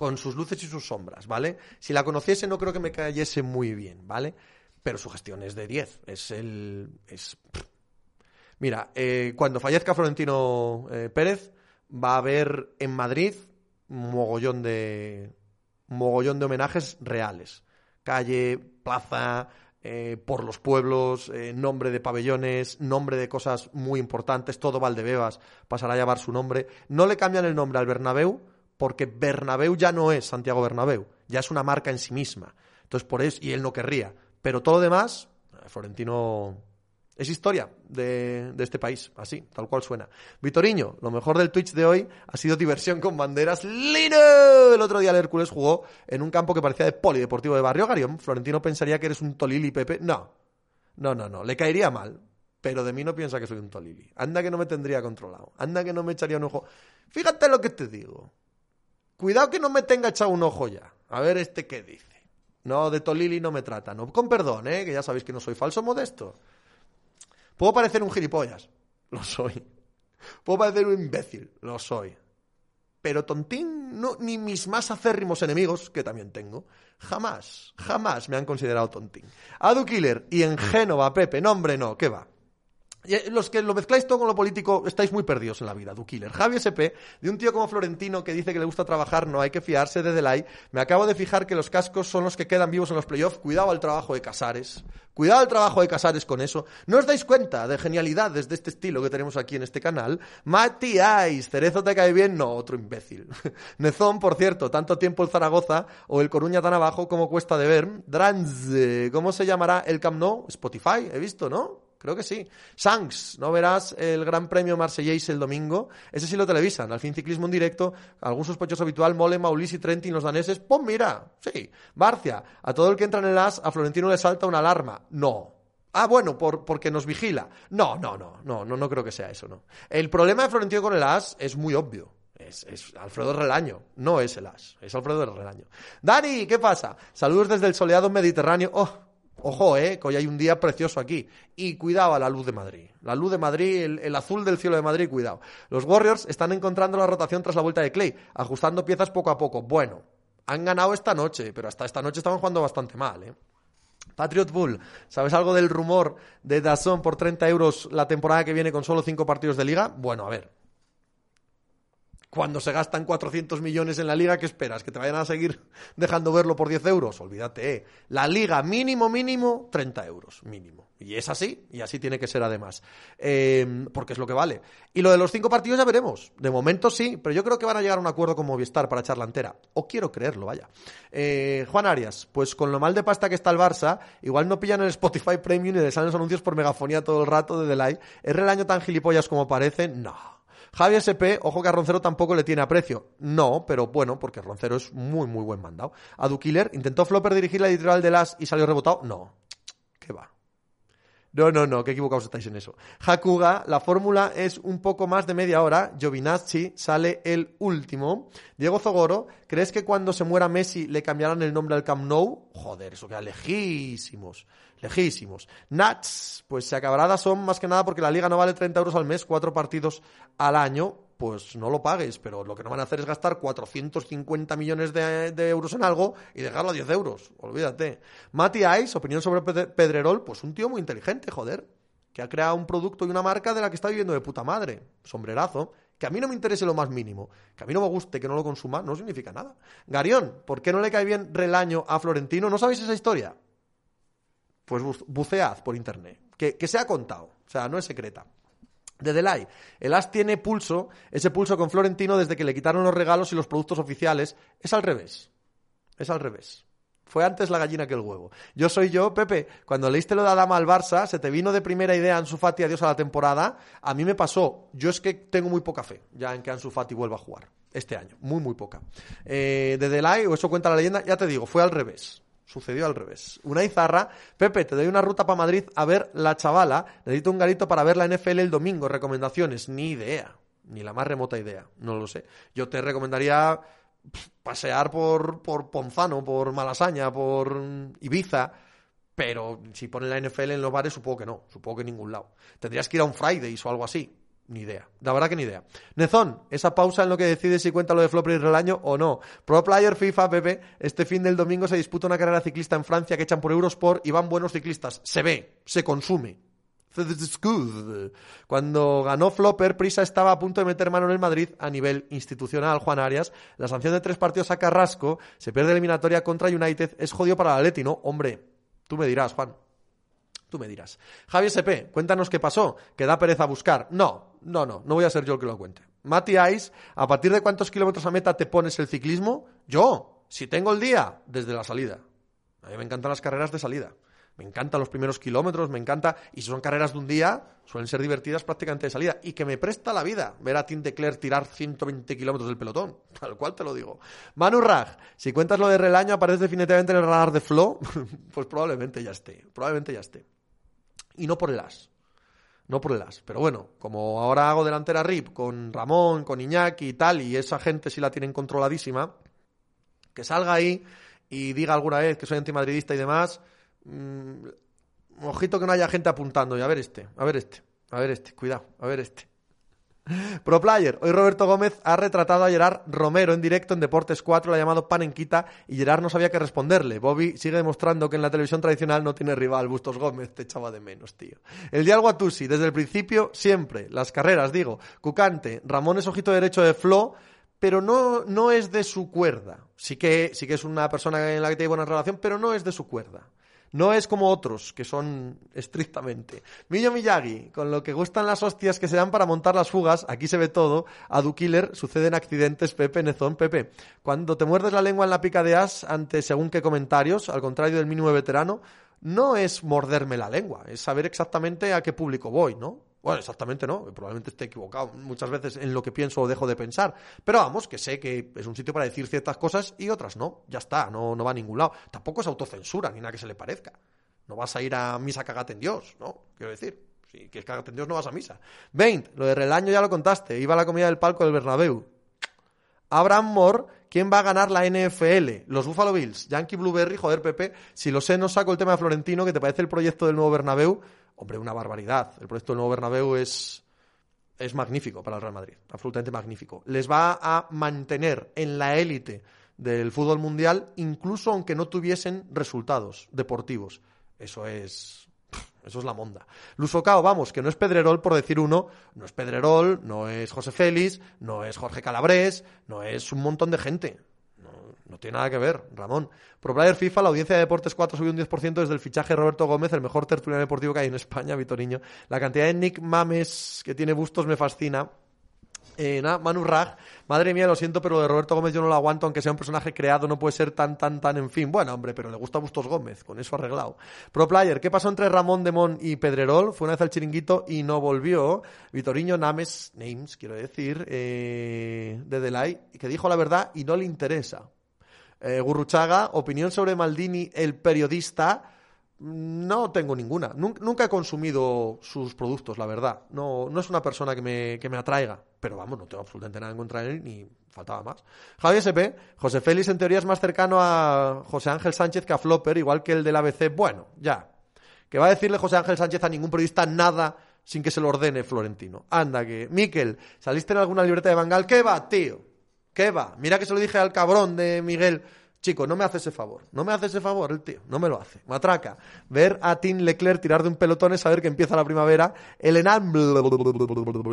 con sus luces y sus sombras, ¿vale? Si la conociese no creo que me cayese muy bien, ¿vale? Pero su gestión es de 10, es el... Es... Mira, eh, cuando fallezca Florentino eh, Pérez, va a haber en Madrid mogollón de, mogollón de homenajes reales. Calle, plaza, eh, por los pueblos, nombre de pabellones, nombre de cosas muy importantes, todo Valdebebas pasará a llevar su nombre. No le cambian el nombre al Bernabéu porque Bernabéu ya no es Santiago Bernabéu, ya es una marca en sí misma. Entonces por eso, y él no querría. Pero todo lo demás, Florentino es historia de, este país, así, tal cual suena. Vitoriño, lo mejor del Twitch de hoy ha sido diversión con banderas. ¡Lino! El otro día el Hércules jugó en un campo que parecía de polideportivo de Barrio Garión. Florentino pensaría que eres un Tolili, Pepe. No, no, no, no, le caería mal. Pero de mí no piensa que soy un Tolili. Anda que no me tendría controlado. Anda que no me echaría un ojo. Fíjate lo que te digo. Cuidado que no me tenga echado un ojo ya. A ver este qué dice. No, de Tolili no me trata. No, con perdón, ¿eh? que ya sabéis que no soy falso modesto. Puedo parecer un gilipollas, lo soy. Puedo parecer un imbécil, lo soy. Pero tontín, no, ni mis más acérrimos enemigos, que también tengo, jamás, jamás me han considerado tontín. Adu Killer y en Génova, Pepe, no hombre, no, ¿qué va? Eh, los que lo mezcláis todo con lo político estáis muy perdidos en la vida, Killer. Javi SP, de un tío como Florentino que dice que le gusta trabajar, no hay que fiarse de Delay. Me acabo de fijar que los cascos son los que quedan vivos en los playoffs. Cuidado al trabajo de Casares. Cuidado al trabajo de Casares con eso. ¿No os dais cuenta de genialidades de este estilo que tenemos aquí en este canal? Mati Cerezo te cae bien, no, otro imbécil. Nezón, por cierto, tanto tiempo el Zaragoza o el Coruña tan abajo como cuesta de ver. Drans, ¿cómo se llamará el Camp Nou? Spotify, he visto, ¿no? Creo que sí. Sanks, ¿no verás el Gran Premio Marsellés el domingo? Ese sí lo televisan. Al fin ciclismo en directo, algún sospechoso habitual, Mole, Maulisi, Trentin, los daneses. ¡Pum, mira! Sí. Barcia, a todo el que entra en el AS, a Florentino le salta una alarma. No. Ah, bueno, por, porque nos vigila. No, no, no, no, no, no creo que sea eso, no. El problema de Florentino con el AS es muy obvio. Es, es, Alfredo Relaño, no es el AS, es Alfredo Relaño. Dani, ¿qué pasa? Saludos desde el soleado Mediterráneo. Oh, Ojo, eh, que hoy hay un día precioso aquí. Y cuidado a la luz de Madrid. La luz de Madrid, el, azul del cielo de Madrid, cuidado. Los Warriors están encontrando la rotación tras la vuelta de Clay, ajustando piezas poco a poco. Bueno, han ganado esta noche, pero hasta esta noche estaban jugando bastante mal, eh. Patriot Bull, ¿sabes algo del rumor de Dazón por 30 euros la temporada que viene con solo 5 partidos de liga? Bueno, a ver, cuando se gastan 400 millones en la liga, ¿qué esperas? ¿Que te vayan a seguir dejando verlo por 10 euros? Olvídate, ¿eh? La liga mínimo, mínimo, 30 euros, mínimo. Y es así, y así tiene que ser además. Eh, porque es lo que vale. Y lo de los cinco partidos ya veremos. De momento sí, pero yo creo que van a llegar a un acuerdo con Movistar para echarla entera. O quiero creerlo, vaya. Eh, Juan Arias, pues con lo mal de pasta que está el Barça, igual no pillan el Spotify Premium y le salen los anuncios por megafonía todo el rato de Delay. ¿Es el año tan gilipollas como parece? No. Javi SP, ojo que a Roncero tampoco le tiene aprecio. No, pero bueno, porque Roncero es muy, muy buen mandado. A Killer, ¿intentó Flopper dirigir la editorial de Las y salió rebotado? No. ¿Qué va? No, no, no, qué equivocados estáis en eso. Hakuga, la fórmula es un poco más de media hora. Giovinazzi sale el último. Diego Zogoro, ¿crees que cuando se muera Messi le cambiarán el nombre al Camp Nou? Joder, eso queda lejísimos lejísimos. Nats, pues se acabará son más que nada porque la liga no vale 30 euros al mes, cuatro partidos al año, pues no lo pagues, pero lo que no van a hacer es gastar 450 millones de, euros en algo y dejarlo a 10 euros, olvídate. Mati Ice, opinión sobre Pedrerol, pues un tío muy inteligente, joder, que ha creado un producto y una marca de la que está viviendo de puta madre, sombrerazo, que a mí no me interese lo más mínimo, que a mí no me guste, que no lo consuma, no significa nada. Garión, ¿por qué no le cae bien Relaño a Florentino? ¿No sabéis esa historia? Pues bucead por internet, que, se ha contado, o sea, no es secreta. De Delay, el As tiene pulso, ese pulso con Florentino desde que le quitaron los regalos y los productos oficiales, es al revés, es al revés. Fue antes la gallina que el huevo. Yo soy yo, Pepe. Cuando leíste lo de Adama al Barça, se te vino de primera idea Ansu Fati adiós a la temporada. A mí me pasó. Yo es que tengo muy poca fe ya en que Ansu Fati vuelva a jugar. Este año. Muy, muy poca. Eh, de Delay, o eso cuenta la leyenda, ya te digo, fue al revés. Sucedió al revés. Una izarra, Pepe, te doy una ruta para Madrid a ver la chavala. Necesito un garito para ver la NFL el domingo. Recomendaciones, ni idea. Ni la más remota idea. No lo sé. Yo te recomendaría pasear por, por Ponzano, por Malasaña, por Ibiza. Pero si ponen la NFL en los bares, supongo que no. Supongo que en ningún lado. Tendrías que ir a un Fridays o algo así. Ni idea. La verdad que ni idea. Nezón, esa pausa en lo que decide si cuenta lo de Flopper y Relaño o no. Pro Player FIFA, Pepe, este fin del domingo se disputa una carrera ciclista en Francia que echan por Eurosport y van buenos ciclistas. Se ve, se consume. Cuando ganó Flopper, Prisa estaba a punto de meter mano en el Madrid a nivel institucional. Juan Arias, la sanción de tres partidos a Carrasco, se pierde eliminatoria contra United, es jodido para el Atleti, ¿no? Hombre, tú me dirás, Juan. Tú me dirás. Javier SP, cuéntanos qué pasó, que da pereza buscar. No, no, no, no voy a ser yo el que lo cuente. Mati Ice, ¿a partir de cuántos kilómetros a meta te pones el ciclismo? Yo, si tengo el día, desde la salida. A mí me encantan las carreras de salida. Me encantan los primeros kilómetros, me encanta, y si son carreras de un día, suelen ser divertidas prácticamente de salida. Y que me presta la vida ver a Tim Declerc tirar 120 kilómetros del pelotón, tal cual te lo digo. Manu Raj, si cuentas lo de Relaño, apareces definitivamente en el radar de Flow, pues probablemente ya esté, probablemente ya esté. Y no por el as. No por el as. Pero bueno, como ahora hago delantera RIP con Ramón, con Iñaki y tal, y esa gente sí la tienen controladísima, que salga ahí y diga alguna vez que soy antimadridista y demás, Mm, ojito que no haya gente apuntando. Y a ver este, a ver este, a ver este, cuidado, a ver este. Pro Player, hoy Roberto Gómez ha retratado a Gerard Romero en directo en Deportes 4, le ha llamado Panenquita y Gerard no sabía qué responderle. Bobby sigue demostrando que en la televisión tradicional no tiene rival. Bustos Gómez te echaba de menos, tío. El diálogo a Tusi, desde el principio, siempre. Las carreras, digo. Cucante, Ramón es ojito derecho de Flo, pero no, no es de su cuerda. Sí que, sí que es una persona en la que tiene buena relación, pero no es de su cuerda. No es como otros, que son estrictamente. Millo Miyagi, con lo que gustan las hostias que se dan para montar las fugas, aquí se ve todo. A Killer suceden accidentes, Pepe, Nezón, Pepe. Cuando te muerdes la lengua en la pica de as ante según qué comentarios, al contrario del mínimo veterano, no es morderme la lengua, es saber exactamente a qué público voy, ¿no? Bueno, exactamente no, probablemente esté equivocado muchas veces en lo que pienso o dejo de pensar. Pero vamos, que sé que es un sitio para decir ciertas cosas y otras no. Ya está, no, no va a ningún lado. Tampoco es autocensura ni nada que se le parezca. No vas a ir a misa cagate en Dios, ¿no? Quiero decir, si quieres cagate en Dios no vas a misa. 20, lo de Relaño ya lo contaste. Iba a la comida del palco del Bernabéu. Abraham Moore, ¿quién va a ganar la NFL? Los Buffalo Bills, Yankee Blueberry, joder Pepe, si lo sé no saco el tema de Florentino, que te parece el proyecto del nuevo Bernabéu hombre, una barbaridad. El proyecto del nuevo Bernabéu es, es magnífico para el Real Madrid, absolutamente magnífico. Les va a mantener en la élite del fútbol mundial, incluso aunque no tuviesen resultados deportivos. Eso es. Eso es la monda. Lusocao, vamos, que no es Pedrerol por decir uno, no es Pedrerol, no es José Félix, no es Jorge Calabrés, no es un montón de gente. No tiene nada que ver, Ramón. Pro Player FIFA, la audiencia de Deportes 4 subió un 10% desde el fichaje de Roberto Gómez, el mejor tertuliano deportivo que hay en España, Vitoriño. La cantidad de Nick Mames que tiene bustos me fascina. Eh, Manu Raj, madre mía, lo siento, pero de Roberto Gómez yo no lo aguanto, aunque sea un personaje creado, no puede ser tan, tan, tan, en fin. Bueno, hombre, pero le gusta Bustos Gómez, con eso arreglado. Pro Player, ¿qué pasó entre Ramón Demón y Pedrerol? Fue una vez al chiringuito y no volvió. Vitoriño Names, Names, quiero decir, eh, de Delay, que dijo la verdad y no le interesa. Eh, Gurruchaga, opinión sobre Maldini, el periodista. No tengo ninguna. Nunca, he consumido sus productos, la verdad. No, no es una persona que me, que me atraiga. Pero vamos, no tengo absolutamente nada en contra de él, ni faltaba más. Javier SP, José Félix en teoría es más cercano a José Ángel Sánchez que a Flopper, igual que el del ABC. Bueno, ya. Que va a decirle José Ángel Sánchez a ningún periodista nada sin que se lo ordene Florentino. Anda que, Miquel, ¿saliste en alguna libreta de Bangal? ¿Qué va, tío? ¿Qué va? Mira que se lo dije al cabrón de Miguel. Chico, no me hace ese favor. No me hace ese favor el tío. No me lo hace. Matraca. Ver a Tim Leclerc tirar de un pelotón es saber que empieza la primavera. El Enam...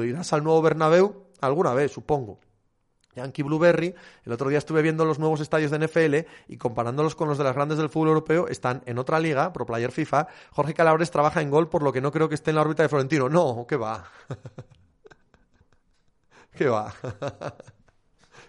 Irás al nuevo Bernabéu alguna vez, supongo. Yankee Blueberry. El otro día estuve viendo los nuevos estadios de NFL y comparándolos con los de las grandes del fútbol europeo, están en otra liga, Pro Player FIFA. Jorge Calabres trabaja en gol, por lo que no creo que esté en la órbita de Florentino. No, ¿qué va? ¿Qué va?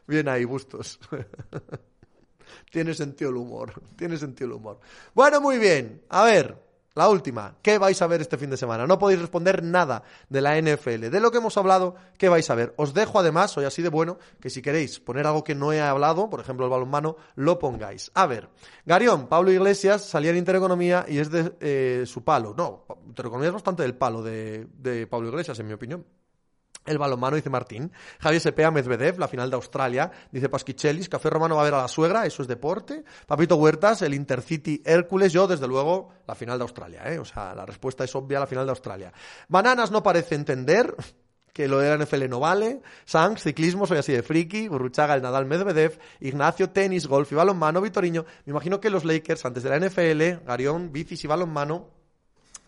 Bien ahí, Bustos. tiene sentido el humor. Tiene sentido el humor. Bueno, muy bien. A ver, la última. ¿Qué vais a ver este fin de semana? No podéis responder nada de la NFL. De lo que hemos hablado, ¿qué vais a ver? Os dejo además, soy así de bueno, que si queréis poner algo que no he hablado, por ejemplo el balonmano, lo pongáis. A ver, Garión, Pablo Iglesias salía en Intereconomía y es de eh, su palo. No, Intereconomía es bastante del palo de, de Pablo Iglesias, en mi opinión. El balonmano, dice Martín. Javier Sepea, Medvedev, la final de Australia. Dice Pasquichelis, Café Romano va a ver a la suegra, eso es deporte. Papito Huertas, el Intercity Hércules. Yo, desde luego, la final de Australia, ¿eh? O sea, la respuesta es obvia, la final de Australia. Bananas no parece entender. que lo de la NFL no vale. Sanz, ciclismo, soy así de friki. Burruchaga, el Nadal Medvedev. Ignacio, tenis, golf y balonmano. Vitoriño. Me imagino que los Lakers, antes de la NFL, Garión, bicis y balonmano,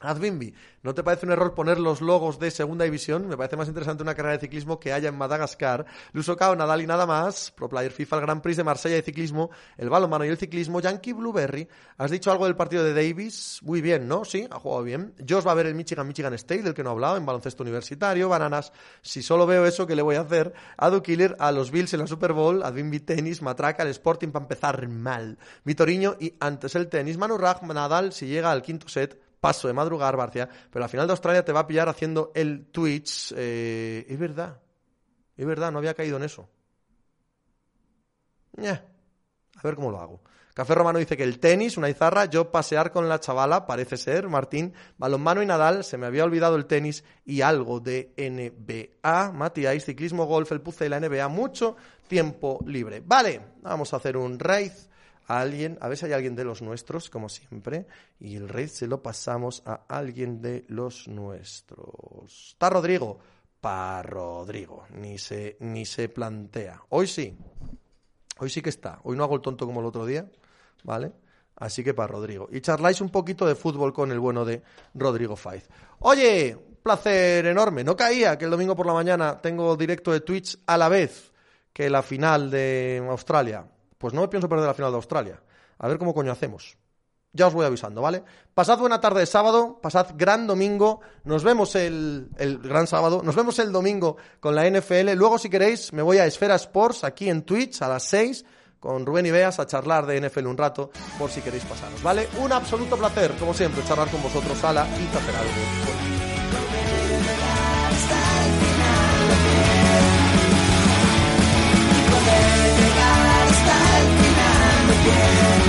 Advinbi, ¿no te parece un error poner los logos de segunda división? Me parece más interesante una carrera de ciclismo que haya en Madagascar. Lusocao, Nadal y nada más. Pro Player FIFA, el Gran Prix de Marsella de ciclismo, el balonmano y el ciclismo. Yankee Blueberry. ¿Has dicho algo del partido de Davis? Muy bien, ¿no? Sí, ha jugado bien. Josh va a ver el Michigan Michigan State, del que no he hablado, en baloncesto universitario. Bananas. Si solo veo eso, ¿qué le voy a hacer? Adu Killer, a los Bills en la Super Bowl. Advinbi tenis, matraca, el Sporting para empezar mal. Vitoriño y antes el tenis. Manu Raj, Nadal, si llega al quinto set paso de madrugar, Barcia, pero la final de Australia te va a pillar haciendo el Twitch. Eh, es verdad, es verdad, no había caído en eso. A ver cómo lo hago. Café Romano dice que el tenis, una izarra, yo pasear con la chavala, parece ser, Martín, balonmano y Nadal, se me había olvidado el tenis y algo de NBA, Matías, ciclismo, golf, el puce de la NBA, mucho tiempo libre. Vale, vamos a hacer un raid a alguien, a ver si hay alguien de los nuestros, como siempre, y el raid se lo pasamos a alguien de los nuestros. Está Rodrigo, pa Rodrigo, ni se, ni se plantea. Hoy sí, hoy sí que está, hoy no hago el tonto como el otro día, ¿vale? Así que para Rodrigo. Y charláis un poquito de fútbol con el bueno de Rodrigo Faiz. Oye, placer enorme. No caía que el domingo por la mañana tengo directo de Twitch a la vez que la final de Australia pues no me pienso perder la final de Australia. A ver cómo coño hacemos. Ya os voy avisando, ¿vale? Pasad buena tarde de sábado, pasad gran domingo, nos vemos el, el, gran sábado, nos vemos el domingo con la NFL, luego si queréis me voy a Esfera Sports aquí en Twitch a las 6 con Rubén y Beas a charlar de NFL un rato por si queréis pasaros, ¿vale? Un absoluto placer, como siempre, charlar con vosotros, Sala y hacer algo. Yeah.